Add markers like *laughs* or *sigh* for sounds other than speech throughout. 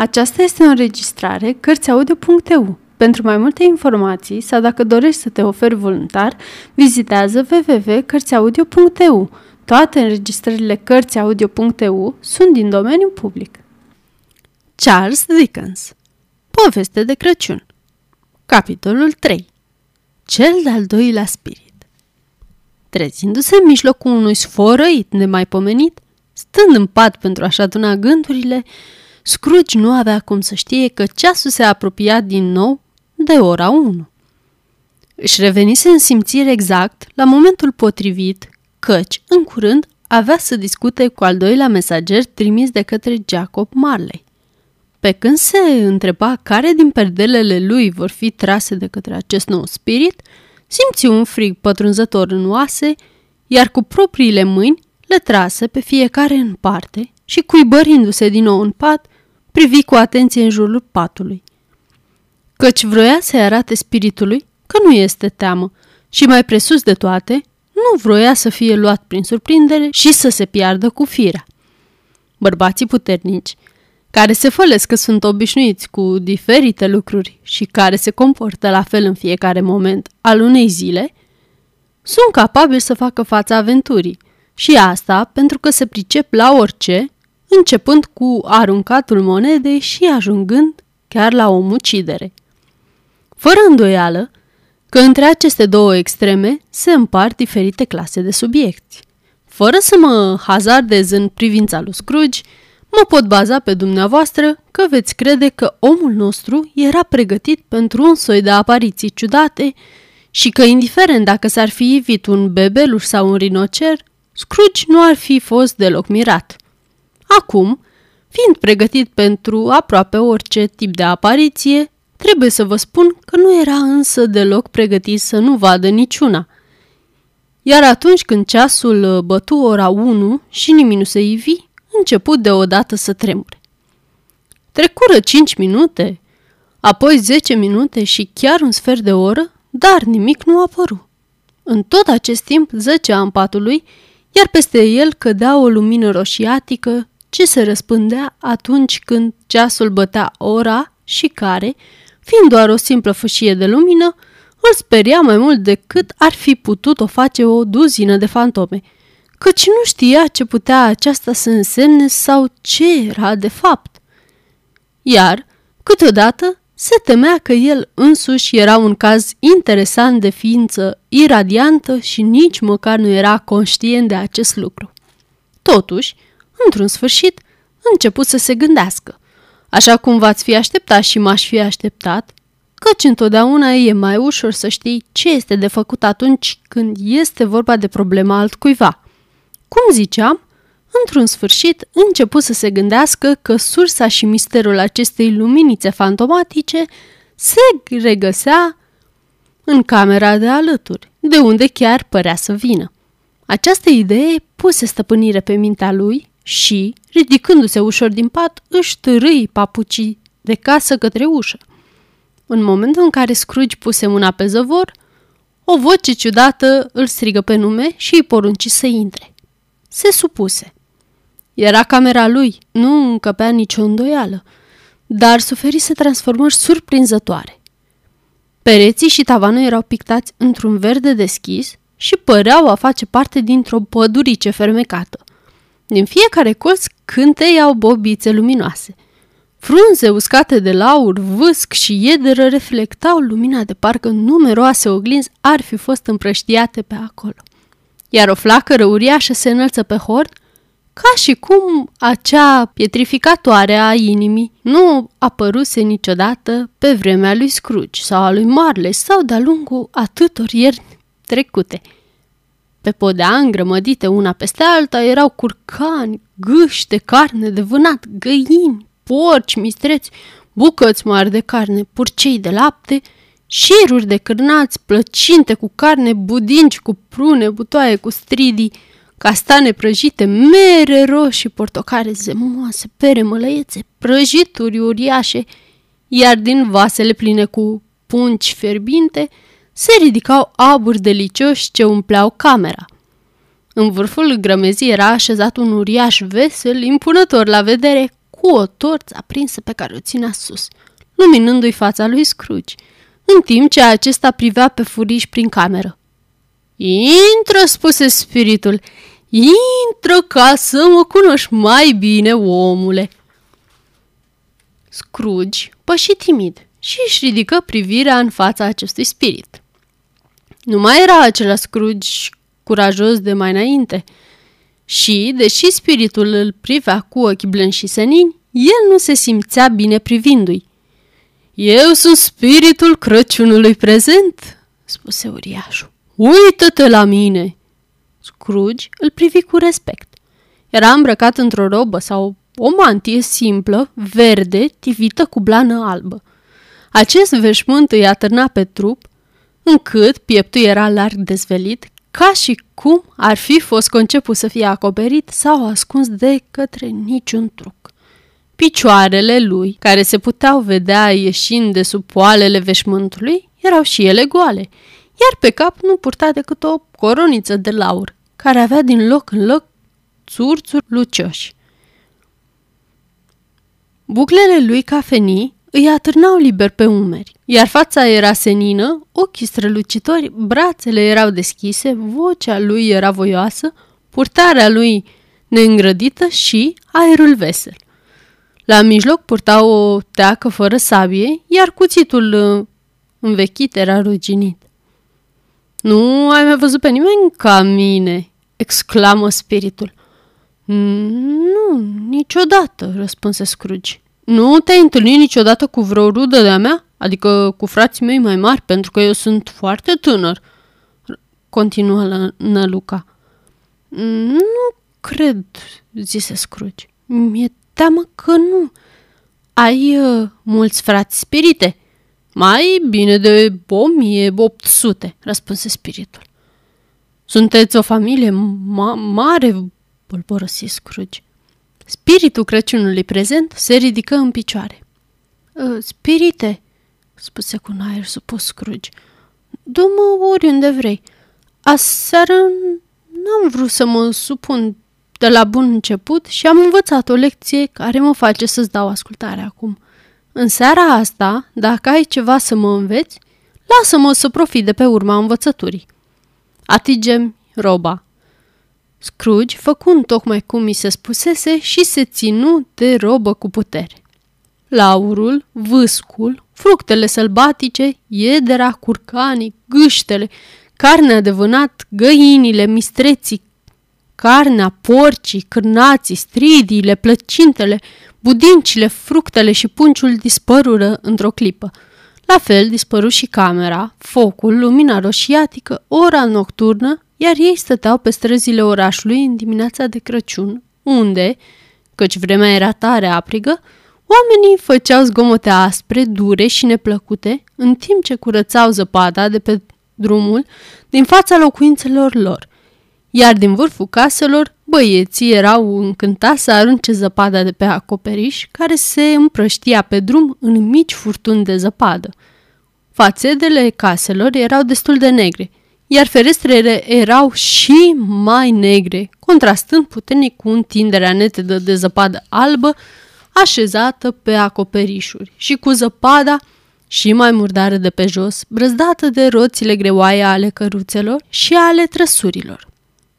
Aceasta este o înregistrare Cărțiaudio.eu. Pentru mai multe informații sau dacă dorești să te oferi voluntar, vizitează www.cărțiaudio.eu. Toate înregistrările Cărțiaudio.eu sunt din domeniu public. Charles Dickens Poveste de Crăciun Capitolul 3 Cel de-al doilea spirit Trezindu-se în mijlocul unui sforăit nemaipomenit, stând în pat pentru a-și aduna gândurile, Scrooge nu avea cum să știe că ceasul se apropia din nou de ora 1. Își revenise în simțire exact la momentul potrivit, căci, în curând, avea să discute cu al doilea mesager trimis de către Jacob Marley. Pe când se întreba care din perdelele lui vor fi trase de către acest nou spirit, simți un frig pătrunzător în oase, iar cu propriile mâini le trase pe fiecare în parte și cuibărindu-se din nou în pat, privi cu atenție în jurul patului. Căci vroia să-i arate spiritului că nu este teamă și mai presus de toate, nu vroia să fie luat prin surprindere și să se piardă cu firea. Bărbații puternici, care se fălesc că sunt obișnuiți cu diferite lucruri și care se comportă la fel în fiecare moment al unei zile, sunt capabili să facă fața aventurii și asta pentru că se pricep la orice începând cu aruncatul monedei și ajungând chiar la omucidere. Fără îndoială că între aceste două extreme se împart diferite clase de subiecti. Fără să mă hazardez în privința lui Scrooge, mă pot baza pe dumneavoastră că veți crede că omul nostru era pregătit pentru un soi de apariții ciudate și că, indiferent dacă s-ar fi ivit un bebeluș sau un rinocer, Scrooge nu ar fi fost deloc mirat. Acum, fiind pregătit pentru aproape orice tip de apariție, trebuie să vă spun că nu era însă deloc pregătit să nu vadă niciuna. Iar atunci când ceasul bătu ora 1 și nimic nu se ivi, început deodată să tremure. Trecură 5 minute, apoi 10 minute și chiar un sfert de oră, dar nimic nu a apărut. În tot acest timp zăcea în patul lui, iar peste el cădea o lumină roșiatică ce se răspândea atunci când ceasul bătea ora și care, fiind doar o simplă fâșie de lumină, îl speria mai mult decât ar fi putut o face o duzină de fantome, căci nu știa ce putea aceasta să însemne sau ce era de fapt. Iar, câteodată, se temea că el însuși era un caz interesant de ființă iradiantă și nici măcar nu era conștient de acest lucru. Totuși, într-un sfârșit, început să se gândească, așa cum v-ați fi așteptat și m-aș fi așteptat, căci întotdeauna e mai ușor să știi ce este de făcut atunci când este vorba de problema altcuiva. Cum ziceam, într-un sfârșit început să se gândească că sursa și misterul acestei luminițe fantomatice se regăsea în camera de alături, de unde chiar părea să vină. Această idee puse stăpânire pe mintea lui și, ridicându-se ușor din pat, își târâi papucii de casă către ușă. În momentul în care Scrooge puse mâna pe zăvor, o voce ciudată îl strigă pe nume și îi porunci să intre. Se supuse. Era camera lui, nu încăpea nicio îndoială, dar suferise transformări surprinzătoare. Pereții și tavanul erau pictați într-un verde deschis și păreau a face parte dintr-o pădurice fermecată. Din fiecare colț cânteiau bobițe luminoase. Frunze uscate de laur, vâsc și iederă reflectau lumina de parcă numeroase oglinzi ar fi fost împrăștiate pe acolo. Iar o flacără uriașă se înălță pe hord, ca și cum acea pietrificatoare a inimii nu apăruse niciodată pe vremea lui Scrooge sau a lui Marley sau de-a lungul atâtor ierni trecute – pe podea îngrămădite una peste alta erau curcani, gâși de carne de vânat, găini, porci, mistreți, bucăți mari de carne, purcei de lapte, șiruri de cârnați, plăcinte cu carne, budinci cu prune, butoaie cu stridii, castane prăjite, mere roșii, portocare zemoase, pere mălăiețe, prăjituri uriașe, iar din vasele pline cu punci fierbinte – se ridicau aburi delicioși ce umpleau camera. În vârful grămezii era așezat un uriaș vesel, impunător la vedere, cu cu o torță aprinsă pe care o ținea sus, luminându-i fața lui Scrooge, în timp ce acesta privea pe furiș prin cameră. Intră, spuse spiritul, intră ca să mă cunoști mai bine, omule. Scrooge păși timid și își ridică privirea în fața acestui spirit. Nu mai era acela Scrooge curajos de mai înainte și, deși spiritul îl privea cu ochi blânzi și senini, el nu se simțea bine privindu-i. Eu sunt spiritul Crăciunului prezent, spuse uriașul. Uită-te la mine! Scrooge îl privi cu respect. Era îmbrăcat într-o robă sau o mantie simplă, verde, tivită cu blană albă. Acest veșmânt îi atârna pe trup, încât pieptul era larg dezvelit, ca și cum ar fi fost conceput să fie acoperit sau ascuns de către niciun truc. Picioarele lui, care se puteau vedea ieșind de sub poalele veșmântului, erau și ele goale, iar pe cap nu purta decât o coroniță de laur, care avea din loc în loc țurțuri lucioși. Buclele lui cafenii îi atârnau liber pe umeri, iar fața era senină, ochii strălucitori, brațele erau deschise, vocea lui era voioasă, purtarea lui neîngrădită și aerul vesel. La mijloc purta o teacă fără sabie, iar cuțitul uh, învechit era ruginit. Nu ai mai văzut pe nimeni ca mine, exclamă spiritul. Nu, niciodată, răspunse Scrooge. Nu te-ai întâlnit niciodată cu vreo rudă de-a mea? Adică cu frații mei mai mari, pentru că eu sunt foarte tânăr, continuă Năluca. Nu cred, zise Scrooge. Mi-e teamă că nu. Ai uh, mulți frați spirite? Mai bine de 1800, răspunse spiritul. Sunteți o familie ma- mare, bolborosi Scrooge. Spiritul Crăciunului prezent se ridică în picioare. Ă, spirite, spuse cu un aer supus Scrooge, du-mă oriunde vrei. Aseară n-am vrut să mă supun de la bun început și am învățat o lecție care mă face să-ți dau ascultare acum. În seara asta, dacă ai ceva să mă înveți, lasă-mă să profit de pe urma învățăturii. Atingem roba. Scrooge făcând tocmai cum mi se spusese și se ținu de robă cu putere. Laurul, vâscul, fructele sălbatice, iedera, curcanii, gâștele, carnea de vânat, găinile, mistreții, carnea, porcii, cârnații, stridiile, plăcintele, budincile, fructele și punciul dispărură într-o clipă. La fel dispăru și camera, focul, lumina roșiatică, ora nocturnă, iar ei stăteau pe străzile orașului în dimineața de Crăciun, unde, căci vremea era tare aprigă, oamenii făceau zgomote aspre, dure și neplăcute, în timp ce curățau zăpada de pe drumul din fața locuințelor lor, iar din vârful caselor, băieții erau încântați să arunce zăpada de pe acoperiș, care se împrăștia pe drum în mici furtuni de zăpadă. Fațedele caselor erau destul de negre, iar ferestrele erau și mai negre, contrastând puternic cu întinderea netedă de zăpadă albă așezată pe acoperișuri și cu zăpada și mai murdară de pe jos, brăzdată de roțile greoaie ale căruțelor și ale trăsurilor.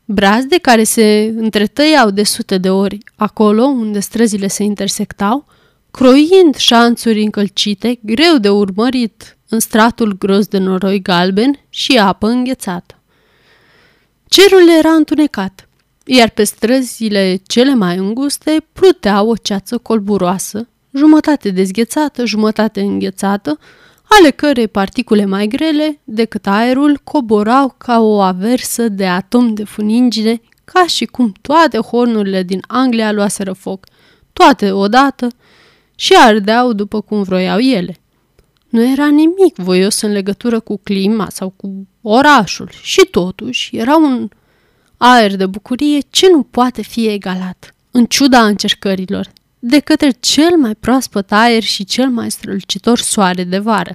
Brazde care se întretăiau de sute de ori acolo unde străzile se intersectau, croind șanțuri încălcite, greu de urmărit în stratul gros de noroi galben și apă înghețată. Cerul era întunecat, iar pe străzile cele mai înguste plutea o ceață colburoasă, jumătate dezghețată, jumătate înghețată, ale cărei particule mai grele decât aerul coborau ca o aversă de atom de funingine, ca și cum toate hornurile din Anglia luaseră foc, toate odată, și ardeau după cum vroiau ele. Nu era nimic voios în legătură cu clima sau cu orașul și totuși era un aer de bucurie ce nu poate fi egalat, în ciuda încercărilor, de către cel mai proaspăt aer și cel mai strălucitor soare de vară,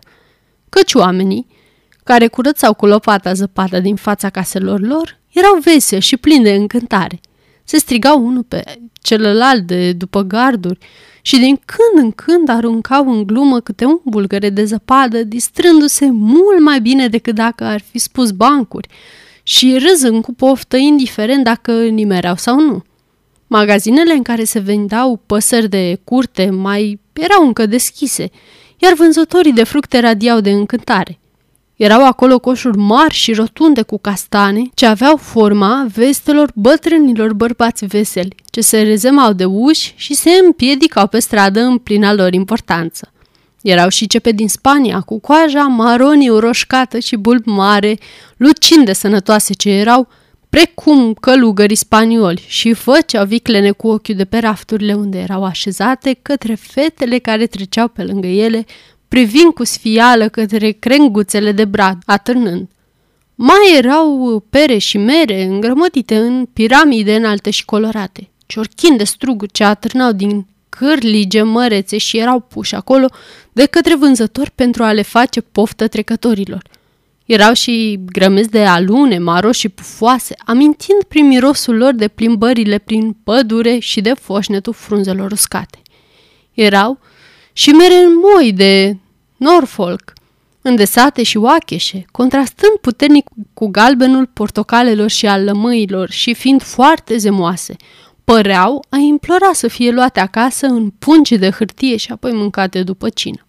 căci oamenii, care curățau cu lopata zăpada din fața caselor lor, erau veseli și plini de încântare. Se strigau unul pe celălalt de după garduri și din când în când aruncau în glumă câte un bulgăre de zăpadă, distrându-se mult mai bine decât dacă ar fi spus bancuri și râzând cu poftă, indiferent dacă nimereau sau nu. Magazinele în care se vendeau păsări de curte mai erau încă deschise, iar vânzătorii de fructe radiau de încântare. Erau acolo coșuri mari și rotunde cu castane, ce aveau forma vestelor bătrânilor bărbați veseli, ce se rezemau de uși și se împiedicau pe stradă în plina lor importanță. Erau și cepe din Spania, cu coaja maroniu roșcată și bulb mare, lucind de sănătoase ce erau, precum călugării spanioli și făceau viclene cu ochiul de pe rafturile unde erau așezate către fetele care treceau pe lângă ele, privind cu sfială către crenguțele de brad, atârnând. Mai erau pere și mere îngrămădite în piramide înalte și colorate, ciorchini de struguri ce atârnau din cârlige mărețe și erau puși acolo de către vânzători pentru a le face poftă trecătorilor. Erau și grămezi de alune, maro și pufoase, amintind prin mirosul lor de plimbările prin pădure și de foșnetul frunzelor uscate. Erau și mere moi de Norfolk, îndesate și oacheșe, contrastând puternic cu galbenul portocalelor și al lămâilor și fiind foarte zemoase, păreau a implora să fie luate acasă în pungi de hârtie și apoi mâncate după cină.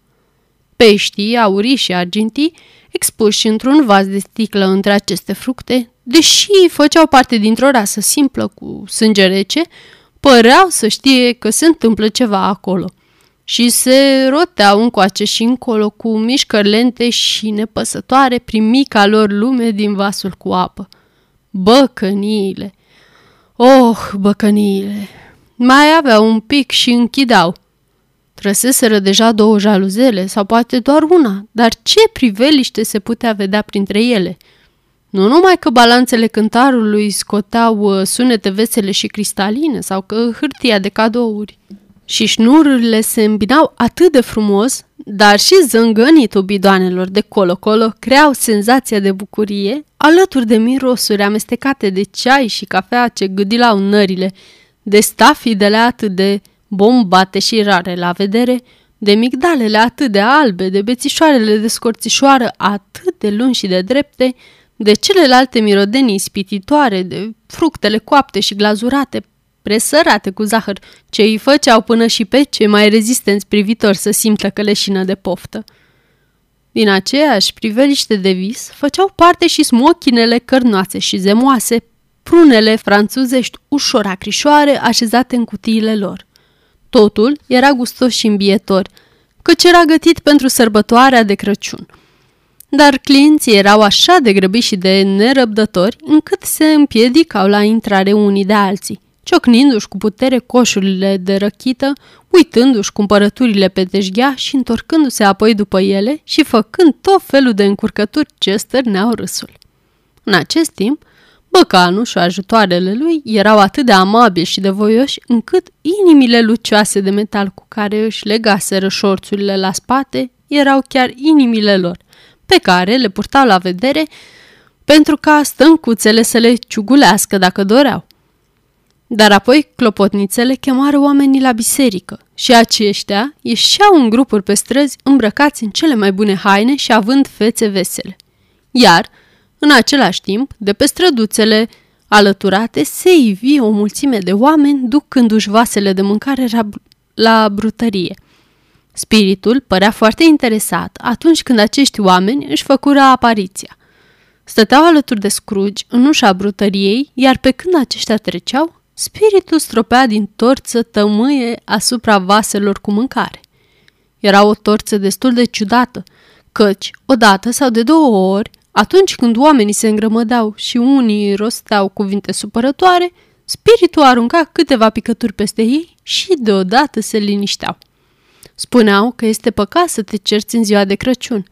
Peștii, aurii și argintii, expuși într-un vas de sticlă între aceste fructe, deși făceau parte dintr-o rasă simplă cu sânge rece, păreau să știe că se întâmplă ceva acolo și se roteau încoace și încolo cu mișcări lente și nepăsătoare prin mica lor lume din vasul cu apă. Băcăniile! Oh, băcăniile! Mai aveau un pic și închideau. Trăseseră deja două jaluzele sau poate doar una, dar ce priveliște se putea vedea printre ele? Nu numai că balanțele cântarului scoteau uh, sunete vesele și cristaline sau că hârtia de cadouri și șnururile se îmbinau atât de frumos, dar și zângănitul bidoanelor de colo-colo creau senzația de bucurie, alături de mirosuri amestecate de ceai și cafea ce gâdilau nările, de stafidele atât de bombate și rare la vedere, de migdalele atât de albe, de bețișoarele de scorțișoară atât de lungi și de drepte, de celelalte mirodenii spititoare, de fructele coapte și glazurate, presărate cu zahăr, ce îi făceau până și pe cei mai rezistenți privitori să simtă căleșină de poftă. Din aceeași priveliște de vis făceau parte și smochinele cărnoase și zemoase, prunele franțuzești ușor acrișoare așezate în cutiile lor. Totul era gustos și îmbietor, căci era gătit pentru sărbătoarea de Crăciun. Dar clienții erau așa de grăbiți și de nerăbdători încât se împiedicau la intrare unii de alții ciocnindu-și cu putere coșurile de răchită, uitându-și cumpărăturile pe teșghea și întorcându-se apoi după ele și făcând tot felul de încurcături ce stârneau râsul. În acest timp, băcanul și ajutoarele lui erau atât de amabili și de voioși încât inimile lucioase de metal cu care își legaseră șorțurile la spate erau chiar inimile lor, pe care le purtau la vedere pentru ca stâncuțele să le ciugulească dacă doreau. Dar apoi clopotnițele chemară oamenii la biserică și aceștia ieșeau în grupuri pe străzi îmbrăcați în cele mai bune haine și având fețe vesele. Iar, în același timp, de pe străduțele alăturate se ivi o mulțime de oameni ducându-și vasele de mâncare la brutărie. Spiritul părea foarte interesat atunci când acești oameni își făcură apariția. Stăteau alături de Scrooge în ușa brutăriei, iar pe când aceștia treceau, Spiritul stropea din torță tămâie asupra vaselor cu mâncare. Era o torță destul de ciudată, căci, odată sau de două ori, atunci când oamenii se îngrămădeau și unii rosteau cuvinte supărătoare, spiritul arunca câteva picături peste ei și deodată se linișteau. Spuneau că este păcat să te cerți în ziua de Crăciun.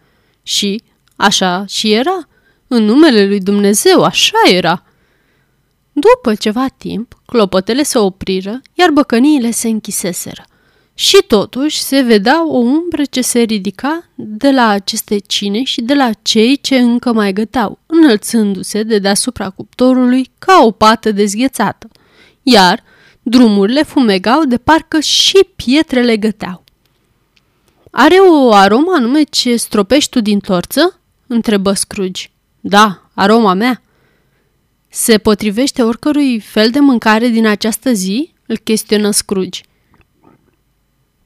Și, așa și era. În numele lui Dumnezeu, așa era. După ceva timp, clopotele se opriră, iar băcăniile se închiseseră. Și totuși se vedea o umbră ce se ridica de la aceste cine și de la cei ce încă mai găteau, înălțându-se de deasupra cuptorului ca o pată dezghețată. iar drumurile fumegau de parcă și pietrele găteau. Are o aromă anume ce stropești tu din torță?" întrebă Scrooge. Da, aroma mea." Se potrivește oricărui fel de mâncare din această zi?" îl chestionă Scrooge.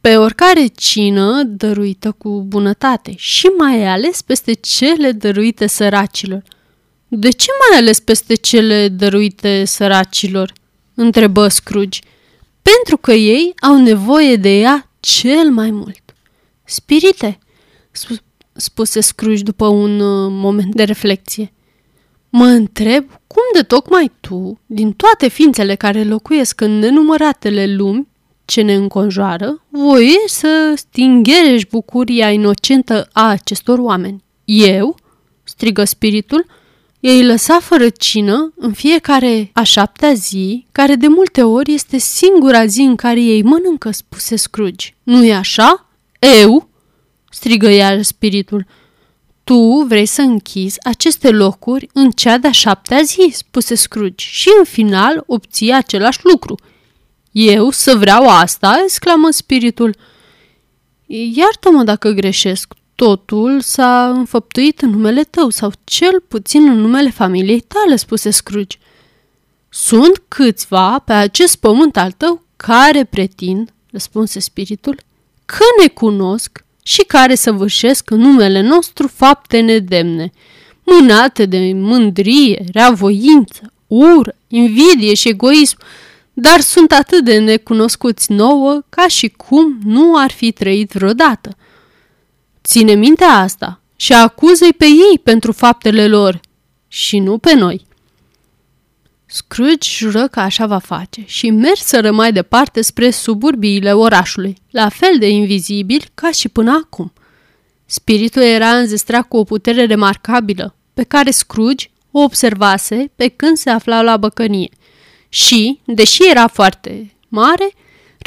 Pe oricare cină dăruită cu bunătate și mai ales peste cele dăruite săracilor. De ce mai ales peste cele dăruite săracilor? întrebă Scrooge. Pentru că ei au nevoie de ea cel mai mult. Spirite, spuse Scrooge după un uh, moment de reflexie. Mă întreb cum de tocmai tu, din toate ființele care locuiesc în nenumăratele lumi ce ne înconjoară, voi să stingherești bucuria inocentă a acestor oameni. Eu? strigă spiritul. Ei lăsa fără cină în fiecare a șaptea zi, care de multe ori este singura zi în care ei mănâncă, spuse Scrooge. Nu-i așa? Eu? strigă iar spiritul. Tu vrei să închizi aceste locuri în cea de-a șaptea zi, spuse Scrooge, și în final obții același lucru. Eu să vreau asta? exclamă spiritul. Iartă-mă dacă greșesc. Totul s-a înfăptuit în numele tău sau cel puțin în numele familiei tale, spuse Scrooge. Sunt câțiva pe acest pământ al tău care pretind, răspunse spiritul, că ne cunosc și care săvârșesc în numele nostru fapte nedemne, mânate de mândrie, reavoință, ură, invidie și egoism, dar sunt atât de necunoscuți nouă ca și cum nu ar fi trăit vreodată. Ține minte asta și acuză-i pe ei pentru faptele lor și nu pe noi. Scrooge jură că așa va face și merseră mai departe spre suburbiile orașului, la fel de invizibil ca și până acum. Spiritul era înzestrat cu o putere remarcabilă, pe care Scrooge o observase pe când se afla la băcănie și, deși era foarte mare,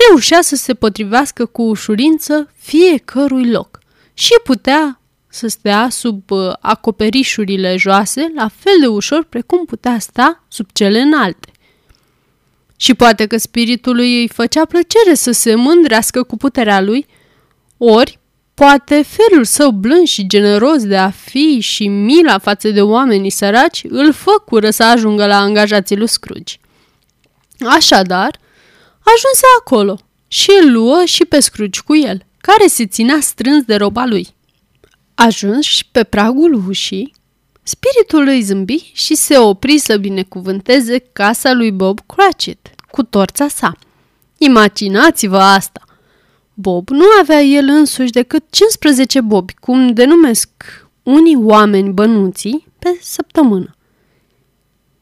reușea să se potrivească cu ușurință fiecărui loc și putea să stea sub uh, acoperișurile joase la fel de ușor precum putea sta sub cele înalte. Și poate că spiritului îi făcea plăcere să se mândrească cu puterea lui, ori poate felul său blând și generos de a fi și mila față de oamenii săraci îl făcură să ajungă la angajații lui Scrooge. Așadar, ajunse acolo și îl luă și pe Scrooge cu el, care se ținea strâns de roba lui. Ajuns pe pragul ușii, spiritul îi zâmbi și se opri să binecuvânteze casa lui Bob Cratchit cu torța sa. Imaginați-vă asta! Bob nu avea el însuși decât 15 bobi, cum denumesc unii oameni bănuții, pe săptămână.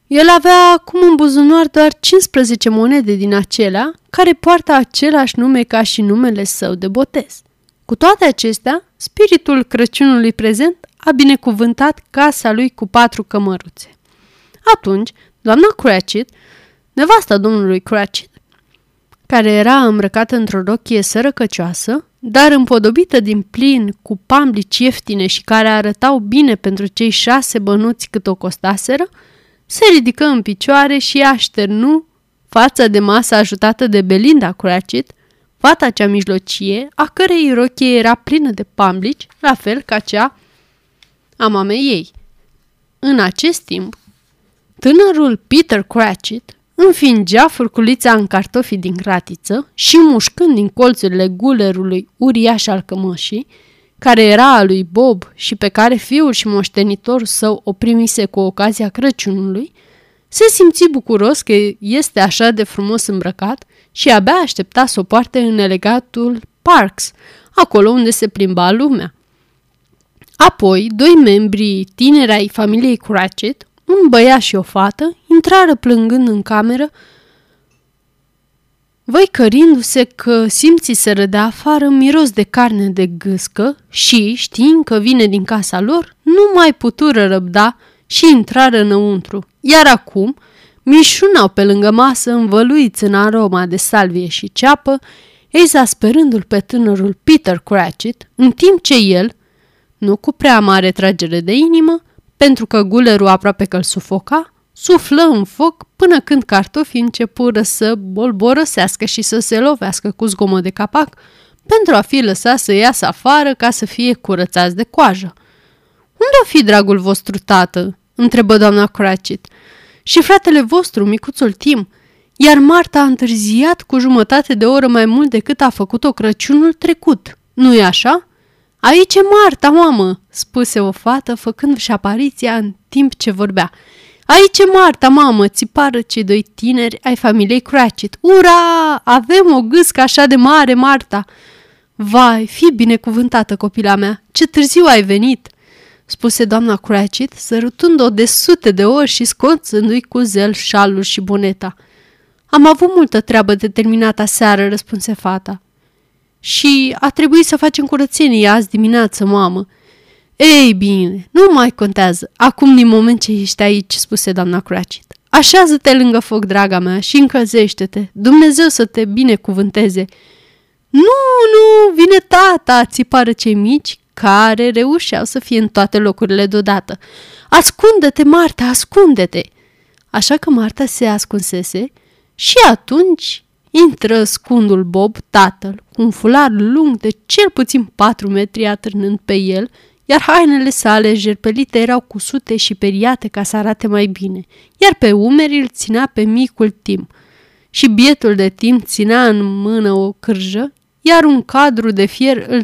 El avea acum în buzunar doar 15 monede din acelea care poartă același nume ca și numele său de botez. Cu toate acestea, spiritul Crăciunului prezent a binecuvântat casa lui cu patru cămăruțe. Atunci, doamna Cratchit, nevasta domnului Cratchit, care era îmbrăcată într-o rochie sărăcăcioasă, dar împodobită din plin cu pamblici ieftine și care arătau bine pentru cei șase bănuți cât o costaseră, se ridică în picioare și așternu fața de masă ajutată de Belinda Cratchit, fata cea mijlocie, a cărei rochie era plină de pamblici, la fel ca cea a mamei ei. În acest timp, tânărul Peter Cratchit înfingea furculița în cartofii din gratiță și mușcând din colțurile gulerului uriaș al cămășii, care era a lui Bob și pe care fiul și moștenitorul său o primise cu ocazia Crăciunului, se simți bucuros că este așa de frumos îmbrăcat și abia aștepta să o poarte în elegatul Parks, acolo unde se plimba lumea. Apoi, doi membri tineri ai familiei Cratchit, un băiat și o fată, intrară plângând în cameră, văicărindu-se că simțiseră de afară miros de carne de gâscă și, știind că vine din casa lor, nu mai putură răbda și intrară înăuntru. Iar acum, mișunau pe lângă masă, învăluiți în aroma de salvie și ceapă, exasperându-l pe tânărul Peter Cratchit, în timp ce el, nu cu prea mare tragere de inimă, pentru că gulerul aproape că îl sufoca, suflă în foc până când cartofii începură să bolborosească și să se lovească cu zgomot de capac pentru a fi lăsat să iasă afară ca să fie curățați de coajă. Unde o fi dragul vostru tată?" Întrebă doamna Cratchit. Și fratele vostru, micuțul Tim, iar Marta a întârziat cu jumătate de oră mai mult decât a făcut-o Crăciunul trecut. Nu-i așa?" Aici e Marta, mamă!" spuse o fată, făcându-și apariția în timp ce vorbea. Aici e Marta, mamă!" țipară cei doi tineri ai familiei Cratchit. Ura! Avem o gâscă așa de mare, Marta!" Vai, fi binecuvântată, copila mea! Ce târziu ai venit!" Spuse doamna Cratchit, sărutând-o de sute de ori și scoțându-i cu zel șalul și boneta. Am avut multă treabă de terminat aseară, răspunse fata. Și a trebuit să facem curățenie azi dimineață, mamă. Ei bine, nu mai contează. Acum, din moment ce ești aici, spuse doamna Cratchit. Așează-te lângă foc, draga mea, și încălzește-te. Dumnezeu să te binecuvânteze. Nu, nu, vine tata, țipară cei mici, care reușeau să fie în toate locurile deodată. Ascunde-te, Marta, ascunde-te! Așa că Marta se ascunsese și atunci intră scundul Bob, tatăl, cu un fular lung de cel puțin patru metri atârnând pe el, iar hainele sale jerpelite erau cusute și periate ca să arate mai bine, iar pe umeri îl ținea pe micul Tim. Și bietul de Tim ținea în mână o cârjă, iar un cadru de fier îl,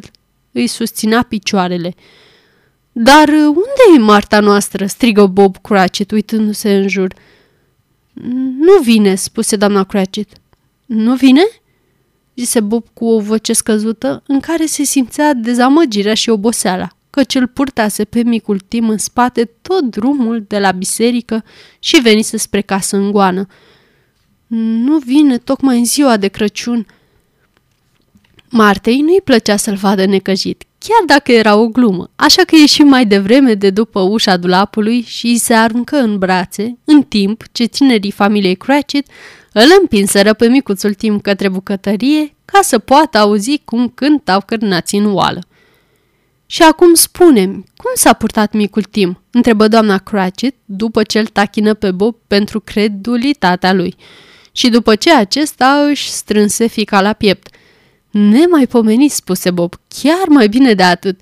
îi susținea picioarele. Dar unde e Marta noastră?" strigă Bob Cratchit, uitându-se în jur. Nu vine," spuse doamna Cratchit. Nu vine?" zise Bob cu o voce scăzută, în care se simțea dezamăgirea și oboseala, căci îl purtase pe micul Tim în spate tot drumul de la biserică și venise spre casă în goană. Nu vine tocmai în ziua de Crăciun." Martei nu-i plăcea să-l vadă necăjit, chiar dacă era o glumă, așa că ieși mai devreme de după ușa dulapului și îi se aruncă în brațe, în timp ce tinerii familiei Cratchit îl împinseră pe micuțul timp către bucătărie ca să poată auzi cum cântau cârnații în oală. Și acum spune cum s-a purtat micul Tim?" întrebă doamna Cratchit după ce îl tachină pe Bob pentru credulitatea lui și după ce acesta își strânse fica la piept. Nemaipomenit, spuse Bob, chiar mai bine de atât.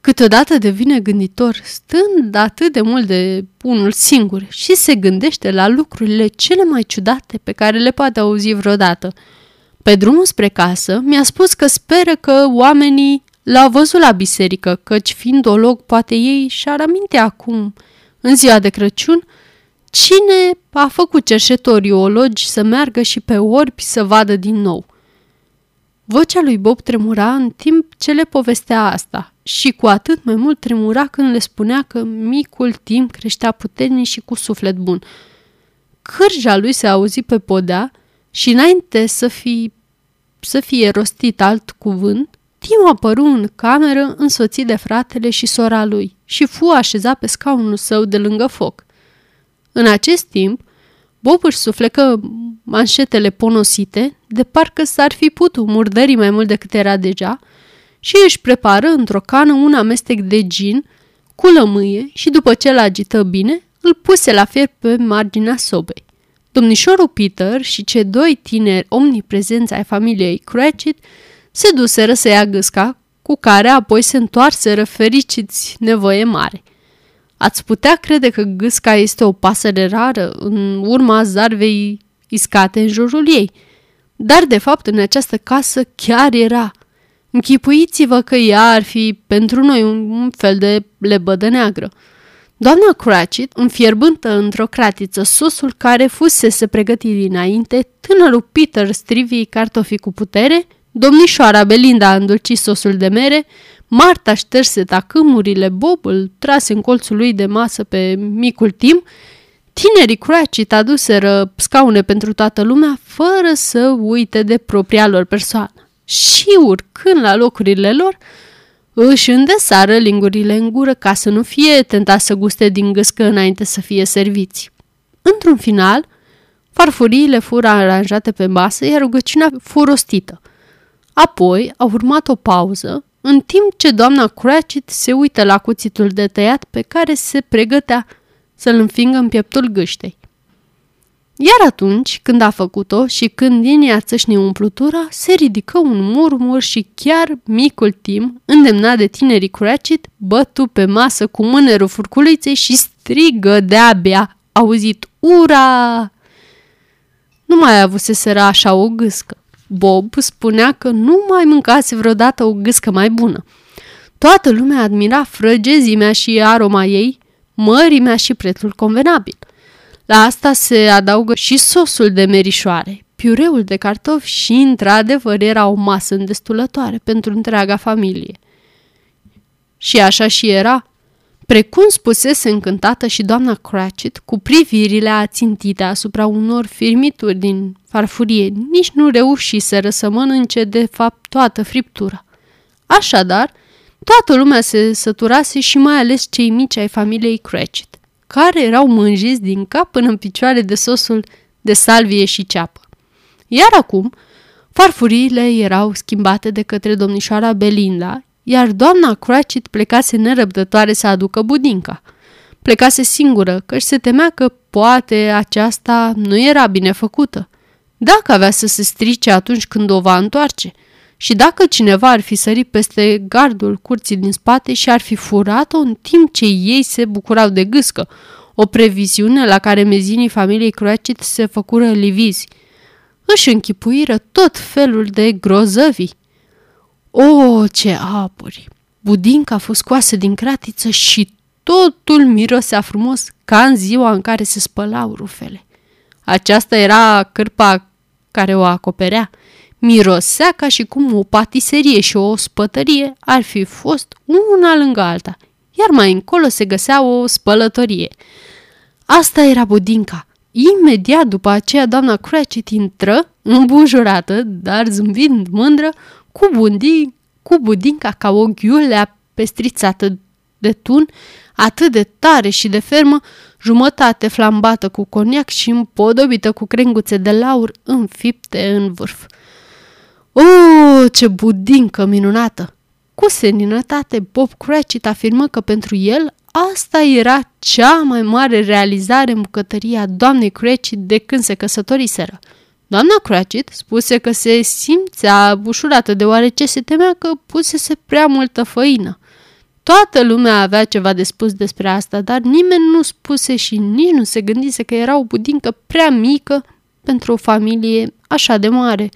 Câteodată devine gânditor, stând atât de mult de unul singur și se gândește la lucrurile cele mai ciudate pe care le poate auzi vreodată. Pe drumul spre casă, mi-a spus că speră că oamenii l-au văzut la biserică, căci fiind olog, poate ei și-ar aminte acum, în ziua de Crăciun, cine a făcut cerșetorii ologi să meargă și pe orbi să vadă din nou. Vocea lui Bob tremura în timp ce le povestea asta și cu atât mai mult tremura când le spunea că micul timp creștea puternic și cu suflet bun. Cârja lui se auzi pe podea și înainte să, fi, să fie rostit alt cuvânt, Tim apăru în cameră însoțit de fratele și sora lui și fu așezat pe scaunul său de lângă foc. În acest timp, Bob își suflecă manșetele ponosite, de parcă s-ar fi putut murdării mai mult decât era deja, și își prepară într-o cană un amestec de gin cu lămâie și după ce l-agită bine, îl puse la fier pe marginea sobei. Domnișorul Peter și cei doi tineri omniprezenți ai familiei Cratchit se duseră să ia gâsca, cu care apoi se întoarseră fericiți nevoie mare. Ați putea crede că gâsca este o pasăre rară în urma zarvei iscate în jurul ei, dar de fapt în această casă chiar era. Închipuiți-vă că ea ar fi pentru noi un fel de lebădă neagră. Doamna Cratchit înfierbântă într-o cratiță sosul care fusese pregătit dinainte, tânărul Peter strivii cartofii cu putere, domnișoara Belinda îndulci sosul de mere, Marta șterse tacâmurile, Bob îl trase în colțul lui de masă pe micul Tim, tinerii Cratchit aduseră scaune pentru toată lumea, fără să uite de propria lor persoană. Și urcând la locurile lor, își îndesară lingurile în gură ca să nu fie tentat să guste din gâscă înainte să fie serviți. Într-un final, farfuriile fură aranjate pe masă, iar rugăciunea fu rostită. Apoi a urmat o pauză, în timp ce doamna Cratchit se uită la cuțitul de tăiat pe care se pregătea să-l înfingă în pieptul gâștei. Iar atunci, când a făcut-o și când din ea țâșni umplutura, se ridică un murmur și chiar micul Tim, îndemnat de tinerii Cratchit, bătu pe masă cu mânerul furculiței și strigă de-abia, auzit, ura! Nu mai avuseseră așa o gâscă. Bob spunea că nu mai mâncase vreodată o gâscă mai bună. Toată lumea admira frăgezimea și aroma ei, mărimea și prețul convenabil. La asta se adaugă și sosul de merișoare, piureul de cartofi și, într-adevăr, era o masă îndestulătoare pentru întreaga familie. Și așa și era. Precum spusese încântată și doamna Cratchit, cu privirile ațintite asupra unor firmituri din farfurie, nici nu reușiseră să mănânce de fapt toată friptura. Așadar, toată lumea se săturase și mai ales cei mici ai familiei Cratchit, care erau mânjiți din cap până în picioare de sosul de salvie și ceapă. Iar acum, farfuriile erau schimbate de către domnișoara Belinda, iar doamna Cratchit plecase nerăbdătoare să aducă budinca. Plecase singură, căci se temea că poate aceasta nu era bine făcută. Dacă avea să se strice atunci când o va întoarce și dacă cineva ar fi sărit peste gardul curții din spate și ar fi furat-o în timp ce ei se bucurau de gâscă, o previziune la care mezinii familiei Cratchit se făcură livizi. Își închipuiră tot felul de grozăvii. O, ce apuri! Budinca a fost scoasă din cratiță și totul mirosea frumos ca în ziua în care se spălau rufele. Aceasta era cârpa care o acoperea. Mirosea ca și cum o patiserie și o spătărie ar fi fost una lângă alta, iar mai încolo se găsea o spălătorie. Asta era budinca. Imediat după aceea, doamna Cratchit intră, îmbujurată, dar zâmbind mândră, cu, bundi, cu budinca ca o ghiulea pestrițată de tun, atât de tare și de fermă, jumătate flambată cu coniac și împodobită cu crenguțe de laur înfipte în vârf. O, ce budincă minunată! Cu seninătate, Bob Cratchit afirmă că pentru el asta era cea mai mare realizare în bucătăria doamnei Cratchit de când se căsătoriseră. Doamna Cratchit spuse că se simțea bușurată deoarece se temea că pusese prea multă făină. Toată lumea avea ceva de spus despre asta, dar nimeni nu spuse și nici nu se gândise că era o budincă prea mică pentru o familie așa de mare.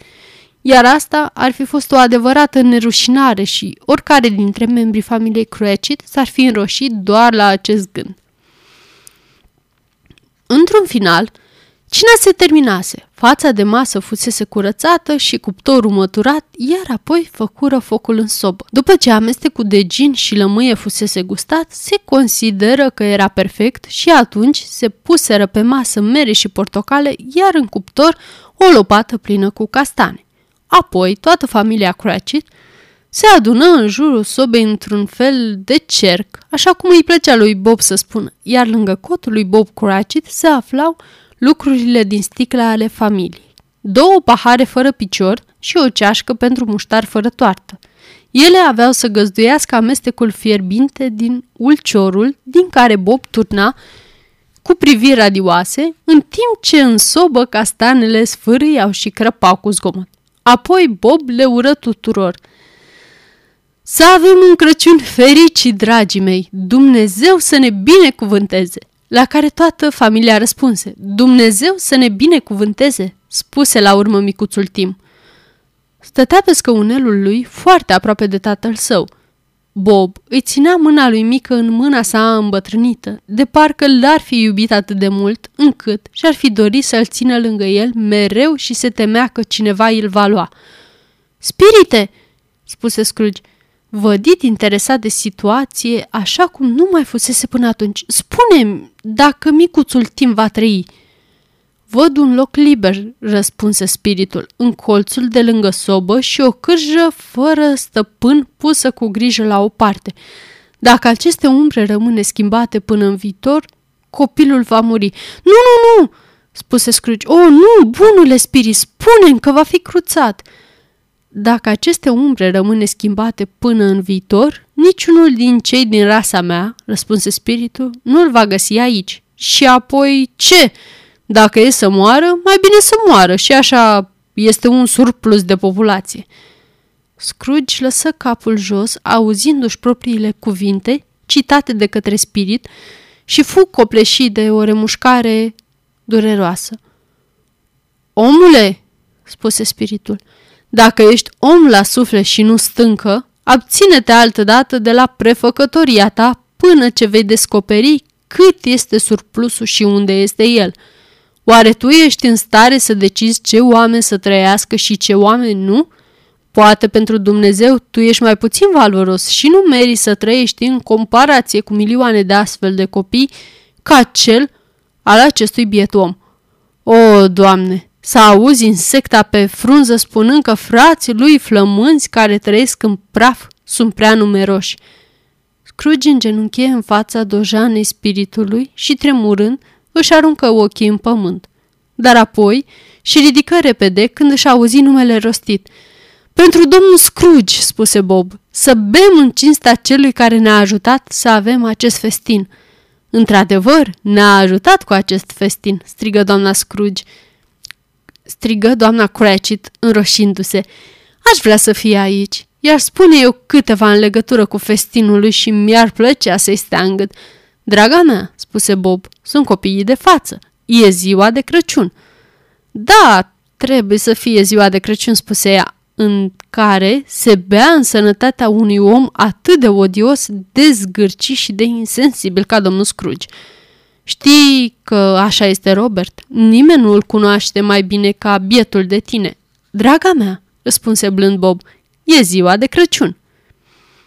Iar asta ar fi fost o adevărată nerușinare și oricare dintre membrii familiei Cratchit s-ar fi înroșit doar la acest gând. Într-un final, Cina se terminase, fața de masă fusese curățată și cuptorul măturat, iar apoi făcură focul în sobă. După ce amestecul de gin și lămâie fusese gustat, se consideră că era perfect și atunci se puseră pe masă mere și portocale, iar în cuptor o lopată plină cu castane. Apoi, toată familia Cratchit se adună în jurul sobei într-un fel de cerc, așa cum îi plăcea lui Bob să spună, iar lângă cotul lui Bob Cratchit se aflau lucrurile din sticla ale familiei. Două pahare fără picior și o ceașcă pentru muștar fără toartă. Ele aveau să găzduiască amestecul fierbinte din ulciorul din care Bob turna cu priviri radioase, în timp ce în sobă castanele sfârâiau și crăpau cu zgomot. Apoi Bob le ură tuturor. Să avem un Crăciun fericit, dragii mei! Dumnezeu să ne binecuvânteze! La care toată familia răspunse, Dumnezeu să ne binecuvânteze, spuse la urmă micuțul Tim. Stătea pe scăunelul lui foarte aproape de tatăl său. Bob îi ținea mâna lui mică în mâna sa îmbătrânită, de parcă l-ar fi iubit atât de mult, încât și-ar fi dorit să-l țină lângă el mereu și se temea că cineva îl va lua. Spirite!" spuse Scrooge. Vădit interesat de situație, așa cum nu mai fusese până atunci. spune dacă micuțul timp va trăi. Văd un loc liber, răspunse spiritul, în colțul de lângă sobă și o cârjă fără stăpân pusă cu grijă la o parte. Dacă aceste umbre rămâne schimbate până în viitor, copilul va muri. Nu, nu, nu, spuse Scrooge. O, nu, bunule spirit, spune că va fi cruțat. Dacă aceste umbre rămâne schimbate până în viitor, niciunul din cei din rasa mea, răspunse spiritul, nu-l va găsi aici. Și apoi ce? Dacă e să moară, mai bine să moară și așa este un surplus de populație. Scrooge lăsă capul jos, auzindu-și propriile cuvinte, citate de către spirit, și fu copleșit de o remușcare dureroasă. Omule, spuse spiritul, dacă ești om la suflet și nu stâncă, abține-te altădată de la prefăcătoria ta până ce vei descoperi cât este surplusul și unde este el. Oare tu ești în stare să decizi ce oameni să trăiască și ce oameni nu? Poate pentru Dumnezeu tu ești mai puțin valoros și nu meri să trăiești în comparație cu milioane de astfel de copii ca cel al acestui biet om. O, Doamne, să auzi insecta pe frunză spunând că frații lui flămânzi care trăiesc în praf sunt prea numeroși. Scrooge îngenunchie în fața dojanei spiritului și, tremurând, își aruncă ochii în pământ. Dar apoi și ridică repede când își auzi numele rostit. Pentru domnul Scrooge, spuse Bob, să bem în cinstea celui care ne-a ajutat să avem acest festin. Într-adevăr, ne-a ajutat cu acest festin, strigă doamna Scrooge. Strigă doamna Cratchit, înroșindu-se. Aș vrea să fie aici. I-aș spune eu câteva în legătură cu festinul lui și mi-ar plăcea să-i stea în gât. Draga mea, spuse Bob, sunt copiii de față. E ziua de Crăciun. Da, trebuie să fie ziua de Crăciun, spuse ea, în care se bea în sănătatea unui om atât de odios, de zgârci și de insensibil ca domnul Scrooge. Știi că așa este Robert. Nimeni nu îl cunoaște mai bine ca bietul de tine. Draga mea, răspunse blând Bob, e ziua de Crăciun.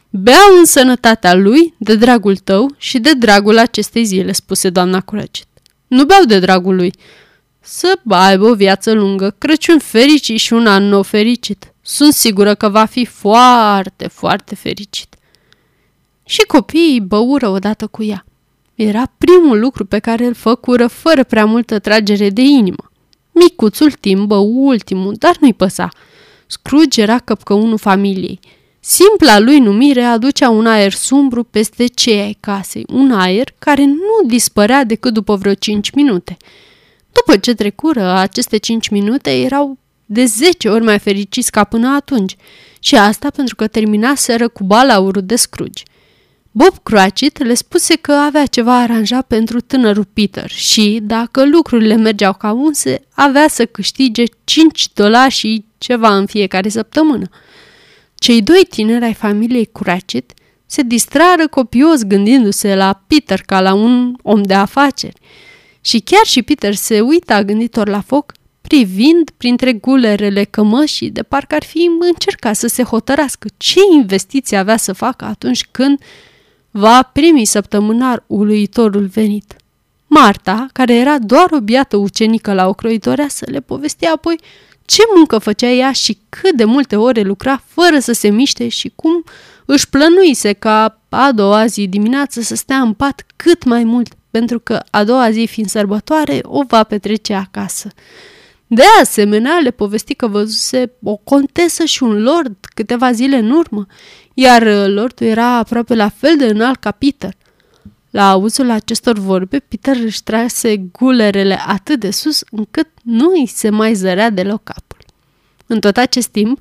Beau în sănătatea lui, de dragul tău și de dragul acestei zile, spuse doamna Cratchit. Nu beau de dragul lui. Să aibă o viață lungă, Crăciun fericit și un an nou fericit. Sunt sigură că va fi foarte, foarte fericit. Și copiii băură odată cu ea. Era primul lucru pe care îl făcură fără prea multă tragere de inimă. Micuțul timp bău ultimul, dar nu-i păsa. Scrooge era căpcăunul familiei. Simpla lui numire aducea un aer sumbru peste cei ai casei, un aer care nu dispărea decât după vreo cinci minute. După ce trecură aceste cinci minute, erau de zece ori mai fericiți ca până atunci și asta pentru că terminaseră cu balaurul de Scrooge. Bob Cratchit le spuse că avea ceva aranjat pentru tânărul Peter și, dacă lucrurile mergeau ca unse, avea să câștige 5 dolari și ceva în fiecare săptămână. Cei doi tineri ai familiei Cratchit se distrară copios gândindu-se la Peter ca la un om de afaceri. Și chiar și Peter se uita gânditor la foc, privind printre gulerele cămășii de parcă ar fi încercat să se hotărască ce investiție avea să facă atunci când va primi săptămânar uluitorul venit. Marta, care era doar o biată ucenică la o să le povestea apoi ce muncă făcea ea și cât de multe ore lucra fără să se miște și cum își plănuise ca a doua zi dimineață să stea în pat cât mai mult, pentru că a doua zi fiind sărbătoare o va petrece acasă. De asemenea, le povesti că văzuse o contesă și un lord câteva zile în urmă, iar lordul era aproape la fel de înalt ca Peter. La auzul acestor vorbe, Peter își trase gulerele atât de sus încât nu îi se mai zărea deloc capul. În tot acest timp,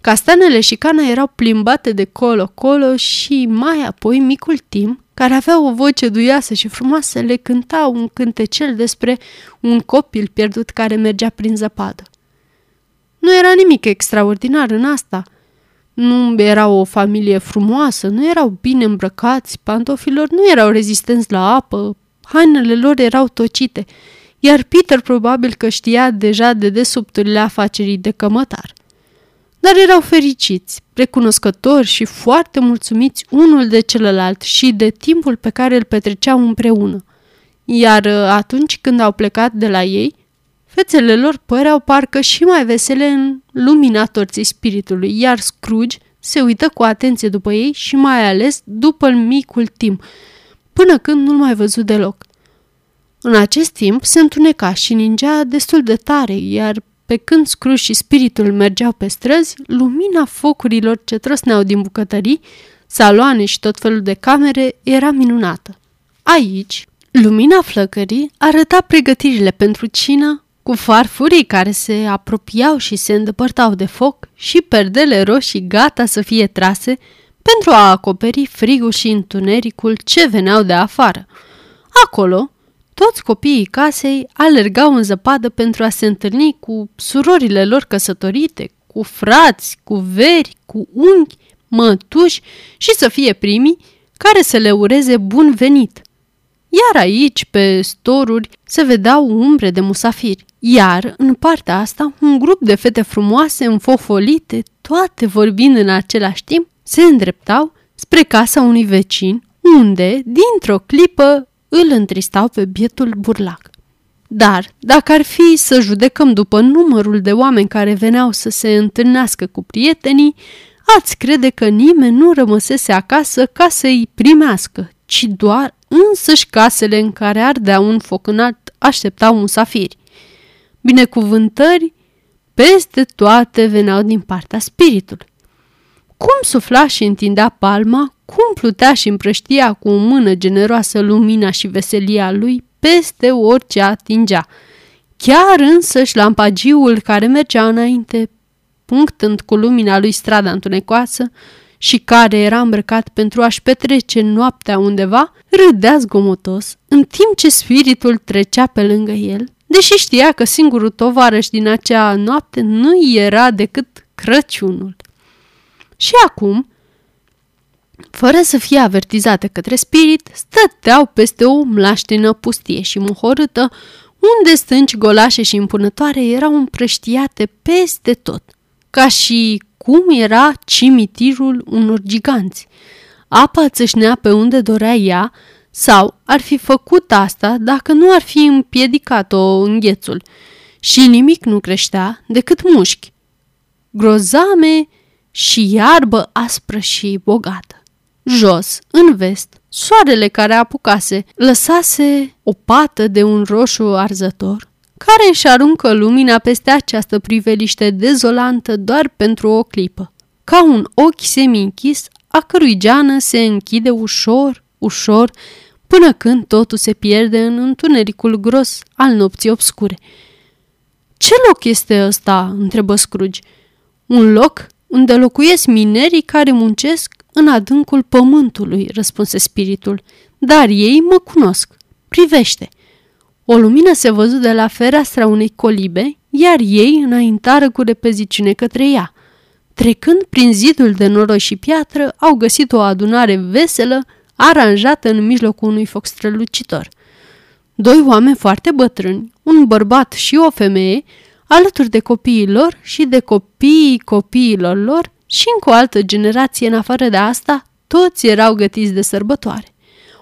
castanele și cana erau plimbate de colo-colo și mai apoi micul Tim, care avea o voce duioasă și frumoasă, le cânta un cântecel despre un copil pierdut care mergea prin zăpadă. Nu era nimic extraordinar în asta. Nu era o familie frumoasă, nu erau bine îmbrăcați, pantofilor nu erau rezistenți la apă, hainele lor erau tocite, iar Peter probabil că știa deja de desubturile afacerii de cămătar dar erau fericiți, recunoscători și foarte mulțumiți unul de celălalt și de timpul pe care îl petreceau împreună. Iar uh, atunci când au plecat de la ei, fețele lor păreau parcă și mai vesele în lumina torții spiritului, iar Scrooge se uită cu atenție după ei și mai ales după micul timp, până când nu-l mai văzut deloc. În acest timp se întuneca și ningea destul de tare, iar pe când Scrooge și spiritul mergeau pe străzi, lumina focurilor ce trăsneau din bucătării, saloane și tot felul de camere era minunată. Aici, Lumina flăcării arăta pregătirile pentru cină cu farfurii care se apropiau și se îndepărtau de foc și perdele roșii gata să fie trase pentru a acoperi frigul și întunericul ce veneau de afară. Acolo, toți copiii casei alergau în zăpadă pentru a se întâlni cu surorile lor căsătorite, cu frați, cu veri, cu unchi, mătuși și să fie primii care să le ureze bun venit. Iar aici, pe storuri, se vedeau umbre de musafiri. Iar, în partea asta, un grup de fete frumoase, înfofolite, toate vorbind în același timp, se îndreptau spre casa unui vecin, unde, dintr-o clipă, îl întristau pe bietul burlac. Dar, dacă ar fi să judecăm după numărul de oameni care veneau să se întâlnească cu prietenii, ați crede că nimeni nu rămăsese acasă ca să-i primească, ci doar însăși casele în care ardea un foc înalt așteptau musafiri. Binecuvântări peste toate veneau din partea spiritului. Cum sufla și întindea palma, cum plutea și împrăștia cu o mână generoasă lumina și veselia lui peste orice atingea. Chiar însăși lampagiul care mergea înainte, punctând cu lumina lui strada întunecoasă și care era îmbrăcat pentru a-și petrece noaptea undeva, râdea zgomotos, în timp ce spiritul trecea pe lângă el, deși știa că singurul tovarăș din acea noapte nu era decât Crăciunul. Și acum, fără să fie avertizate către spirit, stăteau peste o mlaștină pustie și muhorâtă, unde stânci golașe și impunătoare erau împrăștiate peste tot, ca și cum era cimitirul unor giganți. Apa țâșnea pe unde dorea ea, sau ar fi făcut asta dacă nu ar fi împiedicat-o înghețul. Și nimic nu creștea decât mușchi. Grozame și iarbă aspră și bogată. Jos, în vest, soarele care apucase lăsase o pată de un roșu arzător care își aruncă lumina peste această priveliște dezolantă doar pentru o clipă, ca un ochi semi-închis a cărui geană se închide ușor, ușor, până când totul se pierde în întunericul gros al nopții obscure. Ce loc este ăsta?" întrebă Scrooge. Un loc unde locuiesc minerii care muncesc în adâncul pământului, răspunse spiritul, dar ei mă cunosc. Privește! O lumină se văzu de la fereastra unei colibe, iar ei înaintară cu repeziciune către ea. Trecând prin zidul de noroi și piatră, au găsit o adunare veselă, aranjată în mijlocul unui foc strălucitor. Doi oameni foarte bătrâni, un bărbat și o femeie, alături de copiii lor și de copiii copiilor lor și încă o altă generație în afară de asta, toți erau gătiți de sărbătoare.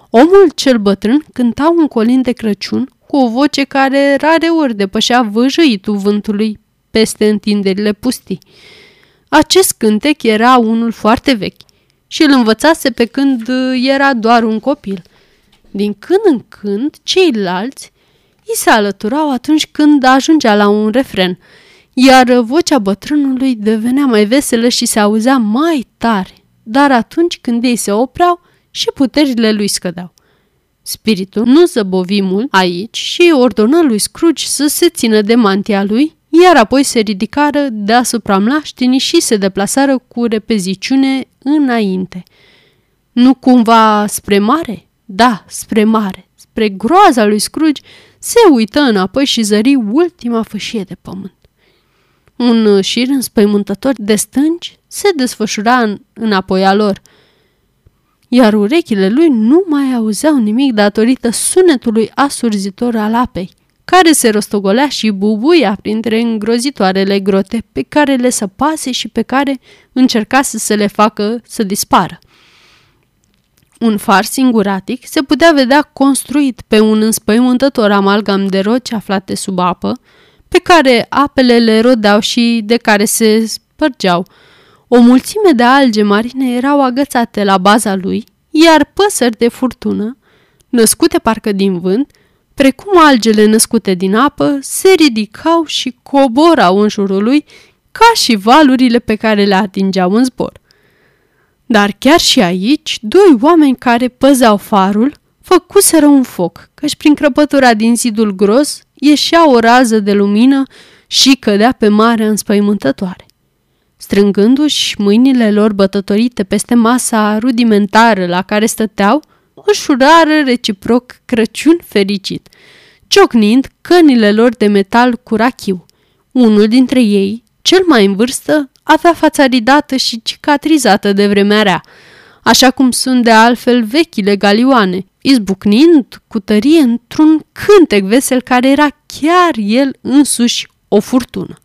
Omul cel bătrân cânta un colin de Crăciun cu o voce care rareori depășea văjăitul vântului peste întinderile pustii. Acest cântec era unul foarte vechi și îl învățase pe când era doar un copil. Din când în când, ceilalți îi se alăturau atunci când ajungea la un refren, iar vocea bătrânului devenea mai veselă și se auzea mai tare, dar atunci când ei se opreau și puterile lui scădeau. Spiritul nu zăbovi mult aici și ordonă lui Scrooge să se țină de mantia lui, iar apoi se ridicară deasupra mlaștinii și se deplasară cu repeziciune înainte. Nu cumva spre mare? Da, spre mare. Spre groaza lui Scrooge se uită înapoi și zări ultima fâșie de pământ. Un șir înspăimântător de stânci se desfășura în, înapoi a lor – iar urechile lui nu mai auzeau nimic datorită sunetului asurzitor al apei, care se rostogolea și bubuia printre îngrozitoarele grote pe care le săpase și pe care încercase să le facă să dispară. Un far singuratic se putea vedea construit pe un înspăimântător amalgam de roci aflate sub apă, pe care apele le rodeau și de care se spărgeau, o mulțime de alge marine erau agățate la baza lui, iar păsări de furtună, născute parcă din vânt, precum algele născute din apă, se ridicau și coborau în jurul lui ca și valurile pe care le atingeau în zbor. Dar chiar și aici, doi oameni care păzeau farul făcuseră un foc, căci prin crăpătura din zidul gros ieșea o rază de lumină și cădea pe mare înspăimântătoare. Strângându-și mâinile lor bătătorite peste masa rudimentară la care stăteau, își urară reciproc Crăciun fericit, ciocnind cănile lor de metal cu rachiu. Unul dintre ei, cel mai în vârstă, avea fața ridată și cicatrizată de vremea rea, așa cum sunt de altfel vechile galioane, izbucnind cu tărie într-un cântec vesel care era chiar el însuși o furtună.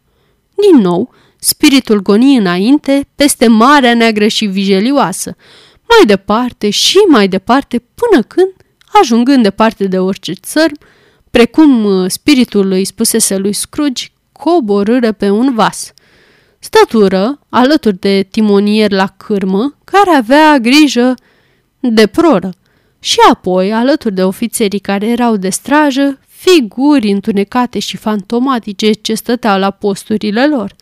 Din nou, spiritul goni înainte, peste marea neagră și vijelioasă, mai departe și mai departe, până când, ajungând departe de orice țărm, precum uh, spiritul îi spusese lui Scrooge, coborâre pe un vas. Stătură, alături de timonier la cârmă, care avea grijă de proră, și apoi, alături de ofițerii care erau de strajă, figuri întunecate și fantomatice ce stăteau la posturile lor.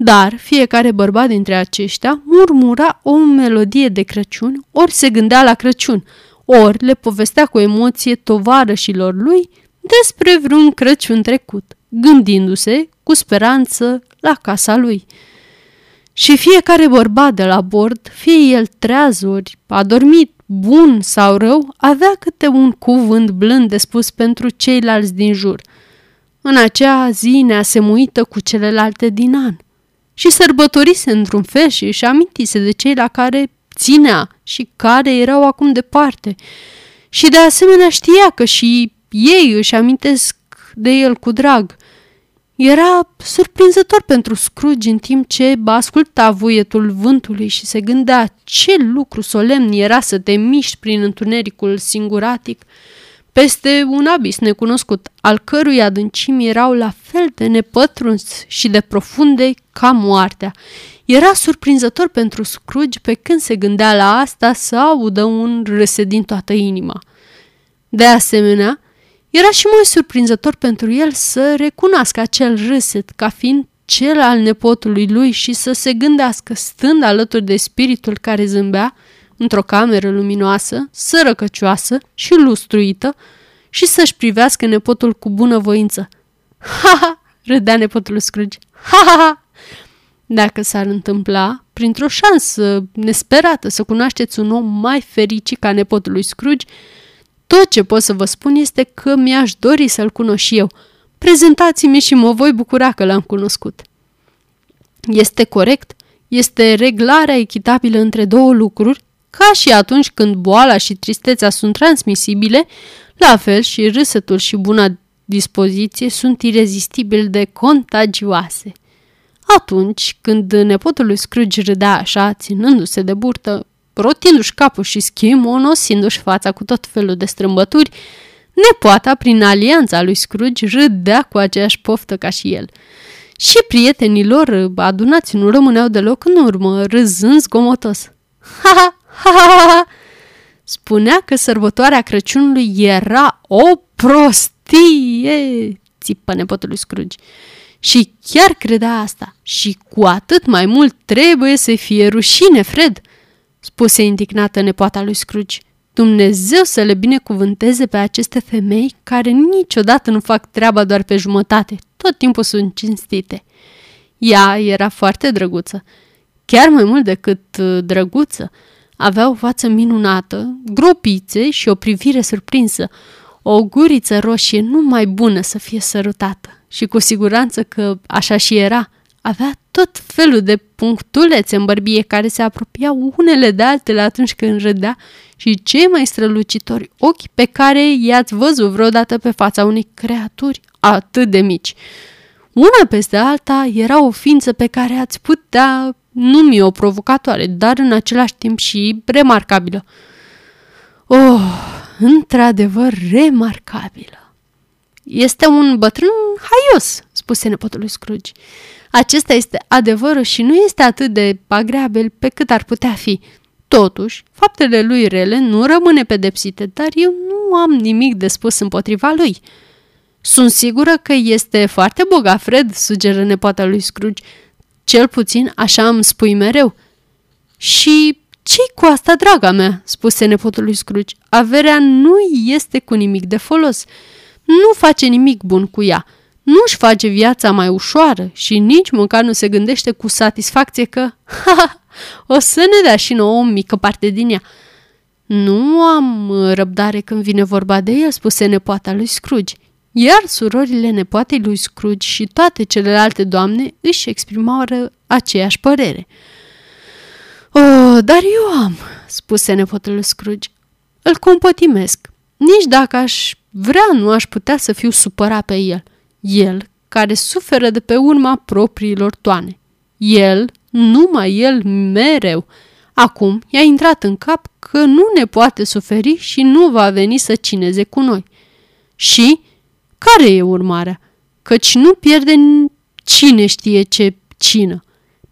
Dar fiecare bărbat dintre aceștia murmura o melodie de Crăciun, ori se gândea la Crăciun, ori le povestea cu emoție tovarășilor lui despre vreun Crăciun trecut, gândindu-se cu speranță la casa lui. Și fiecare bărbat de la bord, fie el treaz ori adormit, bun sau rău, avea câte un cuvânt blând de spus pentru ceilalți din jur. În acea zi neasemuită cu celelalte din an. Și sărbătorise într-un fel și își amintise de cei la care ținea și care erau acum departe. Și de asemenea știa că și ei își amintesc de el cu drag. Era surprinzător pentru Scrooge în timp ce asculta vuietul vântului și se gândea ce lucru solemn era să te miști prin întunericul singuratic peste un abis necunoscut, al cărui adâncimi erau la fel de nepătruns și de profunde ca moartea. Era surprinzător pentru Scrooge pe când se gândea la asta să audă un râse din toată inima. De asemenea, era și mai surprinzător pentru el să recunoască acel râset ca fiind cel al nepotului lui și să se gândească, stând alături de spiritul care zâmbea, într-o cameră luminoasă, sărăcăcioasă și lustruită, și să-și privească nepotul cu bunăvoință. Ha-ha! râdea nepotul Scrooge. Ha-ha-ha! Dacă s-ar întâmpla, printr-o șansă nesperată, să cunoașteți un om mai fericit ca nepotul lui Scrooge, tot ce pot să vă spun este că mi-aș dori să-l cunosc și eu. Prezentați-mi și mă voi bucura că l-am cunoscut. Este corect? Este reglarea echitabilă între două lucruri? Ca și atunci când boala și tristețea sunt transmisibile, la fel și râsetul și buna dispoziție sunt irezistibil de contagioase. Atunci, când nepotul lui Scrooge râdea așa, ținându-se de burtă, rotindu-și capul și schimonosindu-și fața cu tot felul de strâmbături, nepoata, prin alianța lui Scrooge, râdea cu aceeași poftă ca și el. Și prietenii lor adunați nu rămâneau deloc în urmă, râzând zgomotos. *laughs* Ha, ha, ha, ha, ha! Spunea că sărbătoarea Crăciunului era o prostie, țipă nepotul lui Scrooge. Și chiar credea asta. Și cu atât mai mult trebuie să fie rușine, Fred spuse indignată nepoata lui Scrooge. Dumnezeu să le binecuvânteze pe aceste femei care niciodată nu fac treaba doar pe jumătate, tot timpul sunt cinstite. Ea era foarte drăguță, chiar mai mult decât uh, drăguță. Avea o față minunată, gropițe și o privire surprinsă, o guriță roșie numai bună să fie sărutată. Și cu siguranță că așa și era – avea tot felul de punctulețe în bărbie care se apropiau unele de altele atunci când râdea și cei mai strălucitori ochi pe care i-ați văzut vreodată pe fața unei creaturi atât de mici. Una peste alta era o ființă pe care ați putea numi o provocatoare, dar în același timp și remarcabilă. Oh, într-adevăr remarcabilă. Este un bătrân haios, spuse nepotul lui Scrooge. Acesta este adevărul și nu este atât de agreabil pe cât ar putea fi. Totuși, faptele lui rele nu rămâne pedepsite, dar eu nu am nimic de spus împotriva lui. Sunt sigură că este foarte bogat, Fred, sugeră nepoata lui Scrooge. Cel puțin așa îmi spui mereu. Și ce cu asta, draga mea?" spuse nepotul lui Scrooge. Averea nu este cu nimic de folos. Nu face nimic bun cu ea. Nu-și face viața mai ușoară și nici măcar nu se gândește cu satisfacție că, *laughs* ha, ha o să ne dea și nouă o mică parte din ea. Nu am răbdare când vine vorba de ea, spuse nepoata lui Scrooge. Iar surorile nepoatei lui Scrooge și toate celelalte doamne își exprimau aceeași părere. O, dar eu am, spuse nepotul lui Scrooge. Îl compătimesc. Nici dacă aș vrea, nu aș putea să fiu supărat pe el. El, care suferă de pe urma propriilor toane. El, numai el, mereu. Acum i-a intrat în cap că nu ne poate suferi și nu va veni să cineze cu noi. Și care e urmarea? Căci nu pierde cine știe ce cină.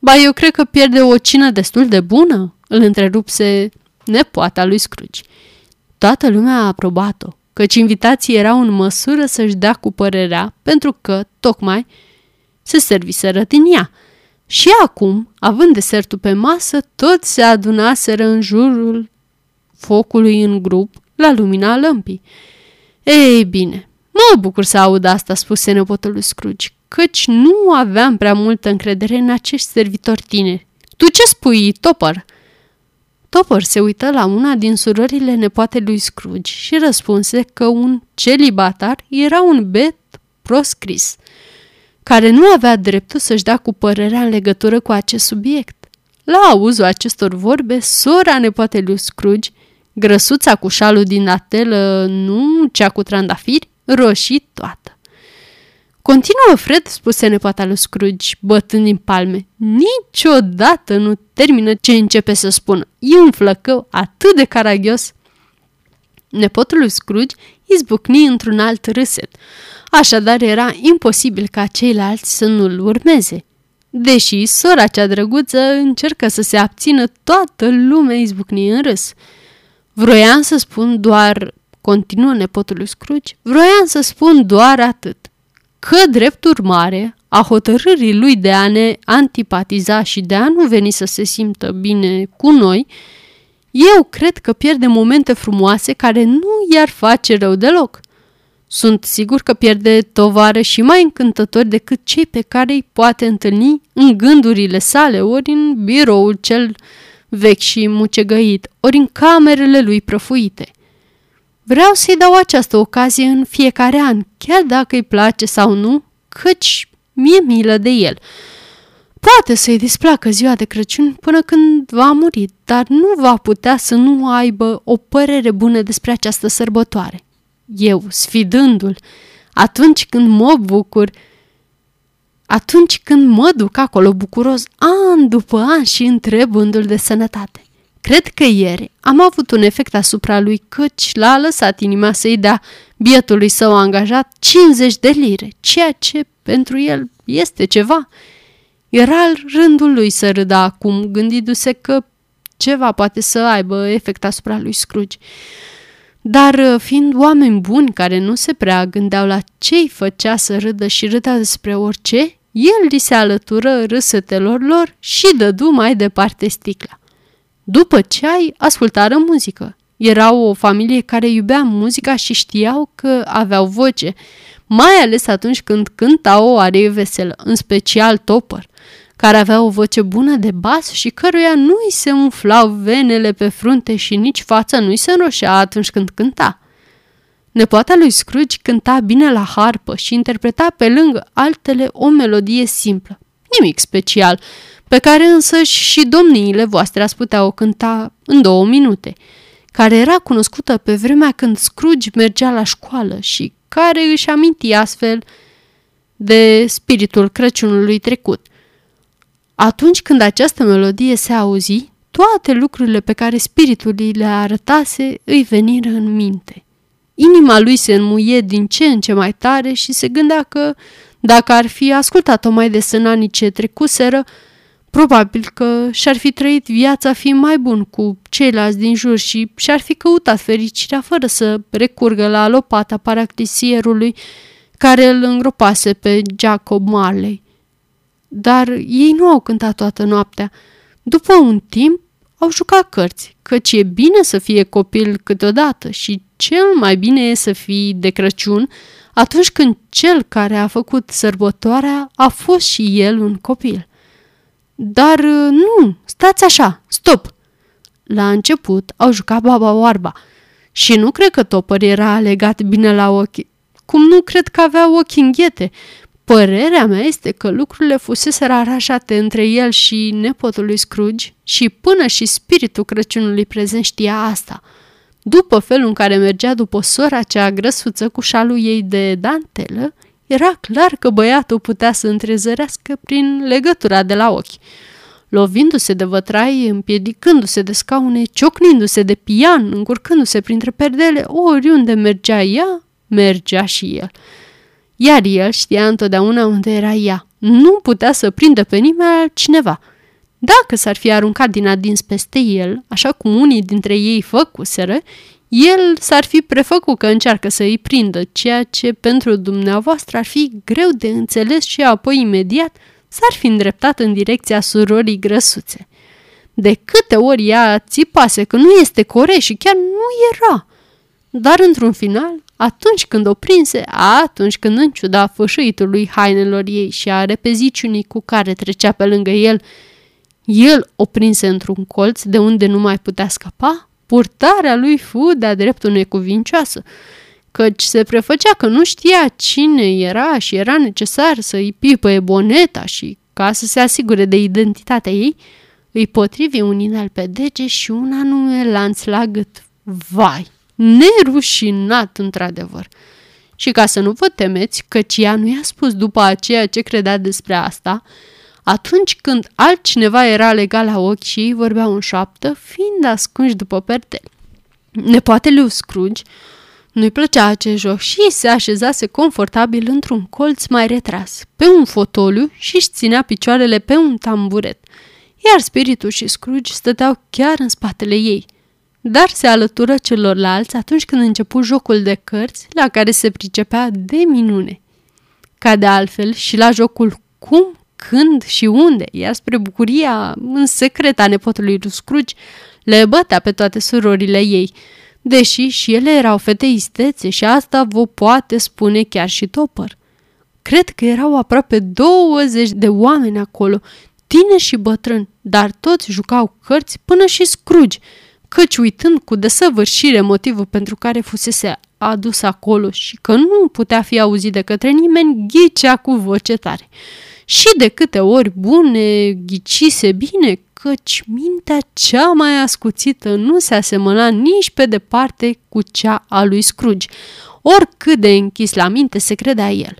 Ba, eu cred că pierde o cină destul de bună, îl întrerupse nepoata lui Scrooge. Toată lumea a aprobat-o, căci invitații erau în măsură să-și dea cu părerea, pentru că, tocmai, se serviseră din ea. Și acum, având desertul pe masă, toți se adunaseră în jurul focului în grup, la lumina lămpii. Ei bine, mă bucur să aud asta, spuse nepotul lui Scrooge, căci nu aveam prea multă încredere în acești servitori tineri. Tu ce spui, Topper?" Topper se uită la una din surorile nepoate lui Scrooge și răspunse că un celibatar era un bet proscris, care nu avea dreptul să-și dea cu părerea în legătură cu acest subiect. La auzul acestor vorbe, sora nepoate lui Scrooge, grăsuța cu șalul din natelă, nu cea cu trandafiri, roșii toată. Continuă, Fred, spuse nepoata lui Scrooge, bătând din palme. Niciodată nu termină ce începe să spună. E un flăcău atât de caragios. Nepotul lui Scrooge izbucni într-un alt râset. Așadar era imposibil ca ceilalți să nu-l urmeze. Deși sora cea drăguță încercă să se abțină, toată lumea izbucni în râs. Vroiam să spun doar, continuă nepotul lui Scrooge, vroiam să spun doar atât că, drept urmare, a hotărârii lui de a ne antipatiza și de a nu veni să se simtă bine cu noi, eu cred că pierde momente frumoase care nu i-ar face rău deloc. Sunt sigur că pierde tovară și mai încântători decât cei pe care îi poate întâlni în gândurile sale, ori în biroul cel vechi și mucegăit, ori în camerele lui prăfuite. Vreau să-i dau această ocazie în fiecare an, chiar dacă îi place sau nu, căci mi-e milă de el. Poate să-i displacă ziua de Crăciun până când va muri, dar nu va putea să nu aibă o părere bună despre această sărbătoare. Eu, sfidându-l, atunci când mă bucur, atunci când mă duc acolo bucuros, an după an și întrebându-l de sănătate. Cred că ieri am avut un efect asupra lui căci l-a lăsat inima să-i dea bietului său angajat 50 de lire, ceea ce pentru el este ceva. Era al rândul lui să râdă acum, gândindu-se că ceva poate să aibă efect asupra lui Scrooge. Dar fiind oameni buni care nu se prea gândeau la ce-i făcea să râdă și râdea despre orice, el li se alătură râsătelor lor și dădu mai departe sticla. După ceai, ascultară muzică. Erau o familie care iubea muzica și știau că aveau voce, mai ales atunci când cântau o arie veselă, în special Topper, care avea o voce bună de bas și căruia nu îi se umflau venele pe frunte și nici fața nu îi se înroșea atunci când cânta. Nepoata lui Scrooge cânta bine la harpă și interpreta pe lângă altele o melodie simplă, nimic special, pe care însă și domniile voastre ați putea o cânta în două minute, care era cunoscută pe vremea când Scrooge mergea la școală și care își aminti astfel de spiritul Crăciunului trecut. Atunci când această melodie se auzi, toate lucrurile pe care spiritul îi le arătase îi veniră în minte. Inima lui se înmuie din ce în ce mai tare și se gândea că, dacă ar fi ascultat-o mai des în anii ce trecuseră, Probabil că și-ar fi trăit viața fi mai bun cu ceilalți din jur și și-ar fi căutat fericirea fără să recurgă la lopata paraclisierului care îl îngropase pe Jacob Marley. Dar ei nu au cântat toată noaptea. După un timp, au jucat cărți, căci e bine să fie copil câteodată și cel mai bine e să fii de Crăciun atunci când cel care a făcut sărbătoarea a fost și el un copil. Dar uh, nu, stați așa, stop! La început au jucat baba oarba și nu cred că topăr era legat bine la ochi, cum nu cred că avea ochi înghete. Părerea mea este că lucrurile fusese aranjate între el și nepotul lui Scrooge și până și spiritul Crăciunului prezent știa asta. După felul în care mergea după sora cea grăsuță cu șalul ei de dantelă, era clar că băiatul putea să întrezărească prin legătura de la ochi. Lovindu-se de vătrai, împiedicându-se de scaune, ciocnindu-se de pian, încurcându-se printre perdele, oriunde mergea ea, mergea și el. Iar el știa întotdeauna unde era ea. Nu putea să prindă pe nimeni altcineva. Dacă s-ar fi aruncat din adins peste el, așa cum unii dintre ei făcuseră, el s-ar fi prefăcut că încearcă să îi prindă, ceea ce pentru dumneavoastră ar fi greu de înțeles și apoi imediat s-ar fi îndreptat în direcția surorii grăsuțe. De câte ori ea țipase că nu este core și chiar nu era. Dar într-un final, atunci când o prinse, atunci când în ciuda fășăitului hainelor ei și a repeziciunii cu care trecea pe lângă el, el o prinse într-un colț de unde nu mai putea scapa, purtarea lui fu de-a dreptul necuvincioasă, căci se prefăcea că nu știa cine era și era necesar să îi pipăie boneta și, ca să se asigure de identitatea ei, îi potrivi un inel pe dege și un anume lanț la gât. Vai! Nerușinat, într-adevăr! Și ca să nu vă temeți, căci ea nu i-a spus după aceea ce credea despre asta, atunci când altcineva era legat la ochi și ei vorbeau în șoaptă, fiind ascunși după pertel. Nepoatele lui Scrooge nu-i plăcea acest joc și se așezase confortabil într-un colț mai retras, pe un fotoliu și își ținea picioarele pe un tamburet, iar spiritul și Scrooge stăteau chiar în spatele ei. Dar se alătură celorlalți atunci când început jocul de cărți la care se pricepea de minune. Ca de altfel și la jocul cum, când și unde, iar spre bucuria în secret a nepotului lui Scrooge, le bătea pe toate surorile ei – deși și ele erau fete istețe și asta vă poate spune chiar și Topăr. Cred că erau aproape 20 de oameni acolo, tineri și bătrâni, dar toți jucau cărți până și scrugi, căci uitând cu desăvârșire motivul pentru care fusese adus acolo și că nu putea fi auzit de către nimeni, ghicea cu voce tare. Și de câte ori bune ghicise bine căci mintea cea mai ascuțită nu se asemăna nici pe departe cu cea a lui Scrooge, oricât de închis la minte se credea el.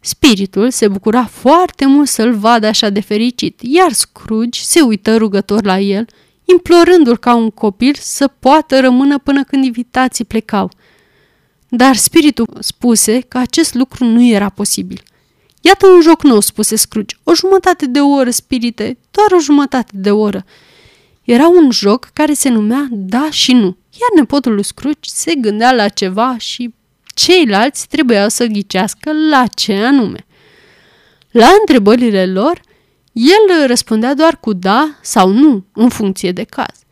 Spiritul se bucura foarte mult să-l vadă așa de fericit, iar Scrooge se uită rugător la el, implorându-l ca un copil să poată rămână până când invitații plecau. Dar spiritul spuse că acest lucru nu era posibil – Iată un joc nou, spuse Scrooge. O jumătate de oră, spirite, doar o jumătate de oră. Era un joc care se numea Da și Nu, iar nepotul lui Scrooge se gândea la ceva și ceilalți trebuiau să ghicească la ce anume. La întrebările lor, el răspundea doar cu da sau nu, în funcție de caz.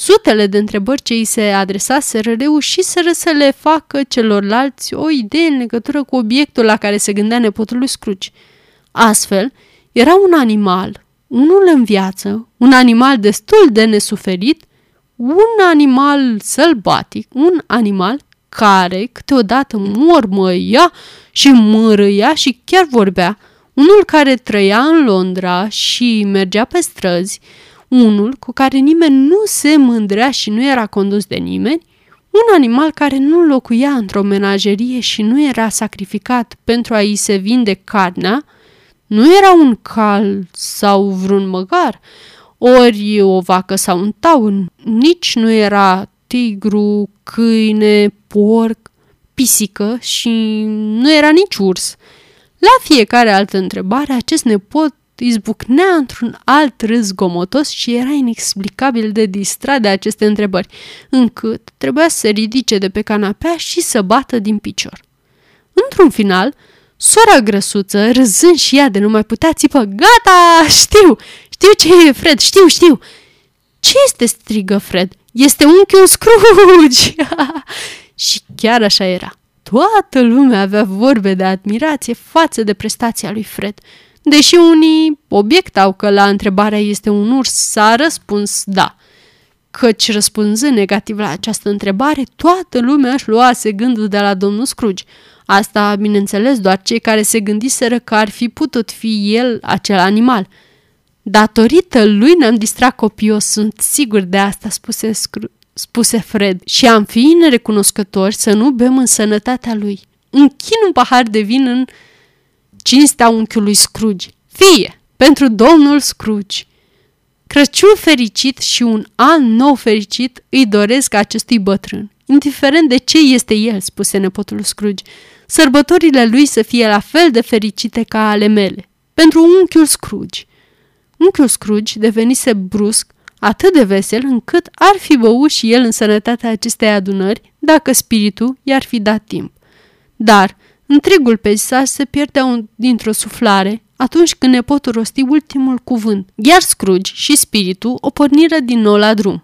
Sutele de întrebări ce îi se adresaseră reușiseră să le facă celorlalți o idee în legătură cu obiectul la care se gândea nepotul lui Scrooge. Astfel, era un animal, unul în viață, un animal destul de nesuferit, un animal sălbatic, un animal care câteodată mormăia și mărâia și chiar vorbea, unul care trăia în Londra și mergea pe străzi, unul cu care nimeni nu se mândrea și nu era condus de nimeni, un animal care nu locuia într-o menagerie și nu era sacrificat pentru a-i se vinde carnea, nu era un calț sau vreun măgar, ori o vacă sau un taun, nici nu era tigru, câine, porc, pisică și nu era nici urs. La fiecare altă întrebare, acest nepot izbucnea într-un alt râs gomotos și era inexplicabil de distrat de aceste întrebări, încât trebuia să se ridice de pe canapea și să bată din picior. Într-un final, sora grăsuță, râzând și ea de nu mai putea țipă, Gata, știu, știu ce e, Fred, știu, știu. Ce este?" strigă Fred. Este unchiul Scrooge!" *laughs* și chiar așa era. Toată lumea avea vorbe de admirație față de prestația lui Fred. Deși unii obiectau că la întrebarea este un urs, s-a răspuns da. Căci răspunzând negativ la această întrebare, toată lumea își luase gândul de la domnul Scrooge. Asta, bineînțeles, doar cei care se gândiseră că ar fi putut fi el acel animal. Datorită lui ne-am distrat copios, sunt sigur de asta, spuse, Scrooge spuse Fred, și am fi nerecunoscători să nu bem în sănătatea lui. Închin un pahar de vin în cinstea unchiului Scrooge. Fie, pentru domnul Scrooge. Crăciun fericit și un an nou fericit îi doresc acestui bătrân, indiferent de ce este el, spuse nepotul Scrooge. Sărbătorile lui să fie la fel de fericite ca ale mele. Pentru unchiul Scrooge. Unchiul Scrooge devenise brusc atât de vesel încât ar fi băut și el în sănătatea acestei adunări dacă spiritul i-ar fi dat timp. Dar întregul peisaj se pierdea dintr-o suflare atunci când nepotul rosti ultimul cuvânt, iar Scrooge și spiritul o porniră din nou la drum.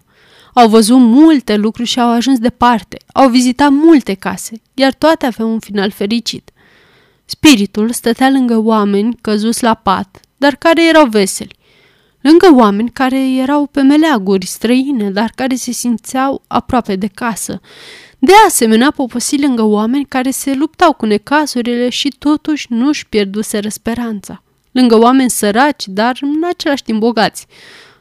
Au văzut multe lucruri și au ajuns departe, au vizitat multe case, iar toate aveau un final fericit. Spiritul stătea lângă oameni căzuți la pat, dar care erau veseli lângă oameni care erau pe meleaguri străine, dar care se simțeau aproape de casă. De asemenea, poposi lângă oameni care se luptau cu necazurile și totuși nu-și pierduseră speranța. Lângă oameni săraci, dar în același timp bogați.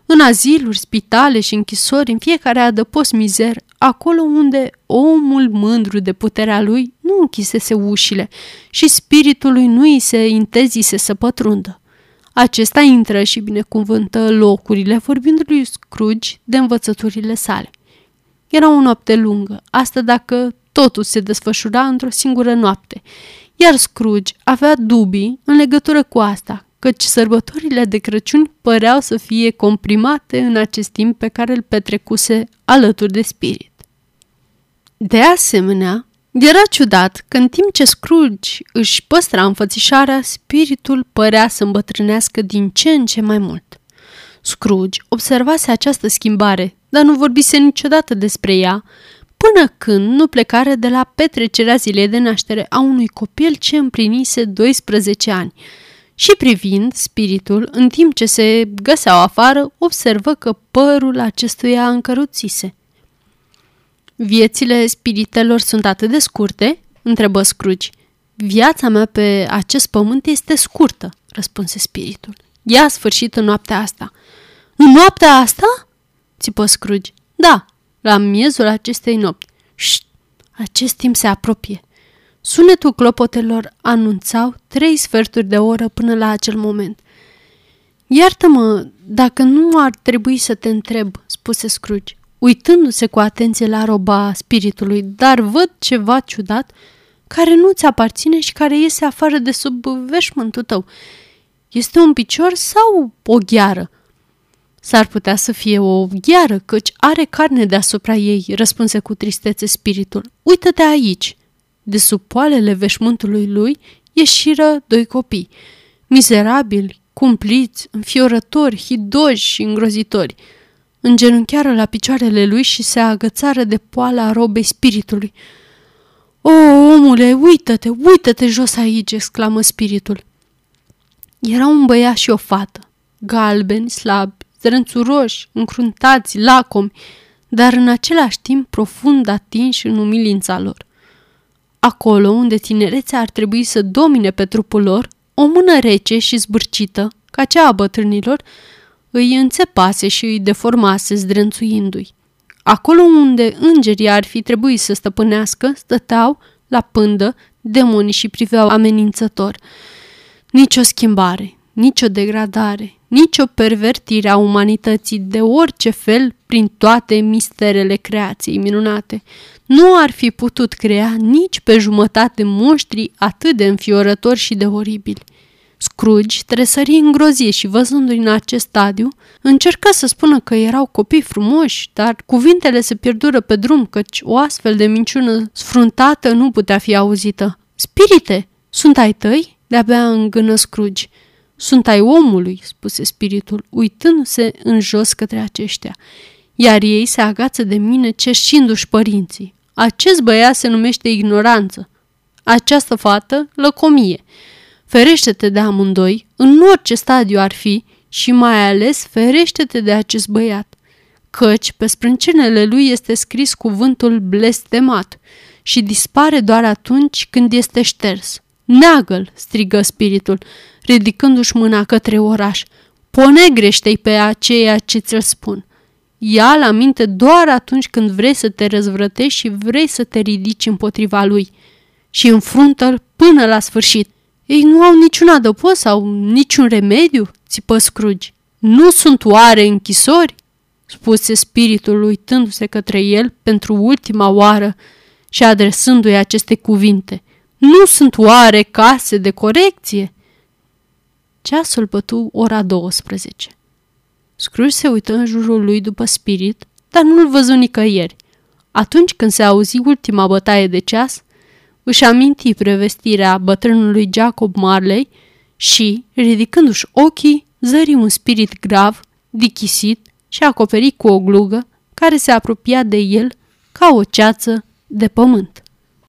În aziluri, spitale și închisori, în fiecare adăpost mizer, acolo unde omul mândru de puterea lui nu închisese ușile și spiritul lui nu îi se intezise să pătrundă. Acesta intră și binecuvântă locurile, vorbind lui Scrooge de învățăturile sale. Era o noapte lungă, asta dacă totul se desfășura într-o singură noapte, iar Scrooge avea dubii în legătură cu asta, căci sărbătorile de Crăciun păreau să fie comprimate în acest timp pe care îl petrecuse alături de spirit. De asemenea, era ciudat că în timp ce Scrooge își păstra înfățișarea, spiritul părea să îmbătrânească din ce în ce mai mult. Scrooge observase această schimbare, dar nu vorbise niciodată despre ea, până când nu plecare de la petrecerea zilei de naștere a unui copil ce împlinise 12 ani. Și privind spiritul, în timp ce se găseau afară, observă că părul acestuia încăruțise – Viețile spiritelor sunt atât de scurte? întrebă Scrooge. Viața mea pe acest pământ este scurtă, răspunse spiritul. Ea a sfârșit în noaptea asta. În noaptea asta? Țipă Scrooge. Da, la miezul acestei nopți. Șt, acest timp se apropie. Sunetul clopotelor anunțau trei sferturi de oră până la acel moment. Iartă-mă, dacă nu ar trebui să te întreb, spuse Scrooge uitându-se cu atenție la roba spiritului, dar văd ceva ciudat care nu ți aparține și care iese afară de sub veșmântul tău. Este un picior sau o gheară? S-ar putea să fie o gheară, căci are carne deasupra ei, răspunse cu tristețe spiritul. Uită-te aici! De sub poalele veșmântului lui ieșiră doi copii, mizerabili, cumpliți, înfiorători, hidoși și îngrozitori – îngenunchiară la picioarele lui și se agățară de poala robei spiritului. O, omule, uită-te, uită-te jos aici!" exclamă spiritul. Era un băiat și o fată, galbeni, slabi, zrânțuroși, încruntați, lacomi, dar în același timp profund atinși în umilința lor. Acolo unde tinerețea ar trebui să domine pe trupul lor, o mână rece și zbârcită, ca cea a bătrânilor, îi înțepase și îi deformase zdrențuindu-i. Acolo unde îngerii ar fi trebuit să stăpânească, stăteau la pândă demonii și priveau amenințător. Nici o schimbare, nici o degradare, nici o pervertire a umanității de orice fel prin toate misterele creației minunate. Nu ar fi putut crea nici pe jumătate monștri atât de înfiorători și de oribili. Scrooge tresări îngrozit și văzându-i în acest stadiu, încercă să spună că erau copii frumoși, dar cuvintele se pierdură pe drum, căci o astfel de minciună sfruntată nu putea fi auzită. Spirite, sunt ai tăi? De-abia îngână Scrooge. Sunt ai omului, spuse spiritul, uitându-se în jos către aceștia, iar ei se agață de mine cerșindu-și părinții. Acest băiat se numește ignoranță, această fată lăcomie. Ferește-te de amândoi, în orice stadiu ar fi, și mai ales ferește-te de acest băiat, căci pe sprâncenele lui este scris cuvântul blestemat și dispare doar atunci când este șters. Neagă-l, strigă spiritul, ridicându-și mâna către oraș. Ponegrește-i pe aceea ce ți-l spun. Ia la minte doar atunci când vrei să te răzvrătești și vrei să te ridici împotriva lui și înfruntă-l până la sfârșit. Ei nu au niciun adăpost sau niciun remediu, țipă Scrooge. Nu sunt oare închisori? spuse spiritul uitându-se către el pentru ultima oară și adresându-i aceste cuvinte. Nu sunt oare case de corecție? Ceasul bătu ora 12. Scrooge se uită în jurul lui după spirit, dar nu-l văzu nicăieri. Atunci când se auzi ultima bătaie de ceas, își aminti prevestirea bătrânului Jacob Marley și, ridicându-și ochii, zări un spirit grav, dichisit și acoperit cu o glugă care se apropia de el ca o ceață de pământ.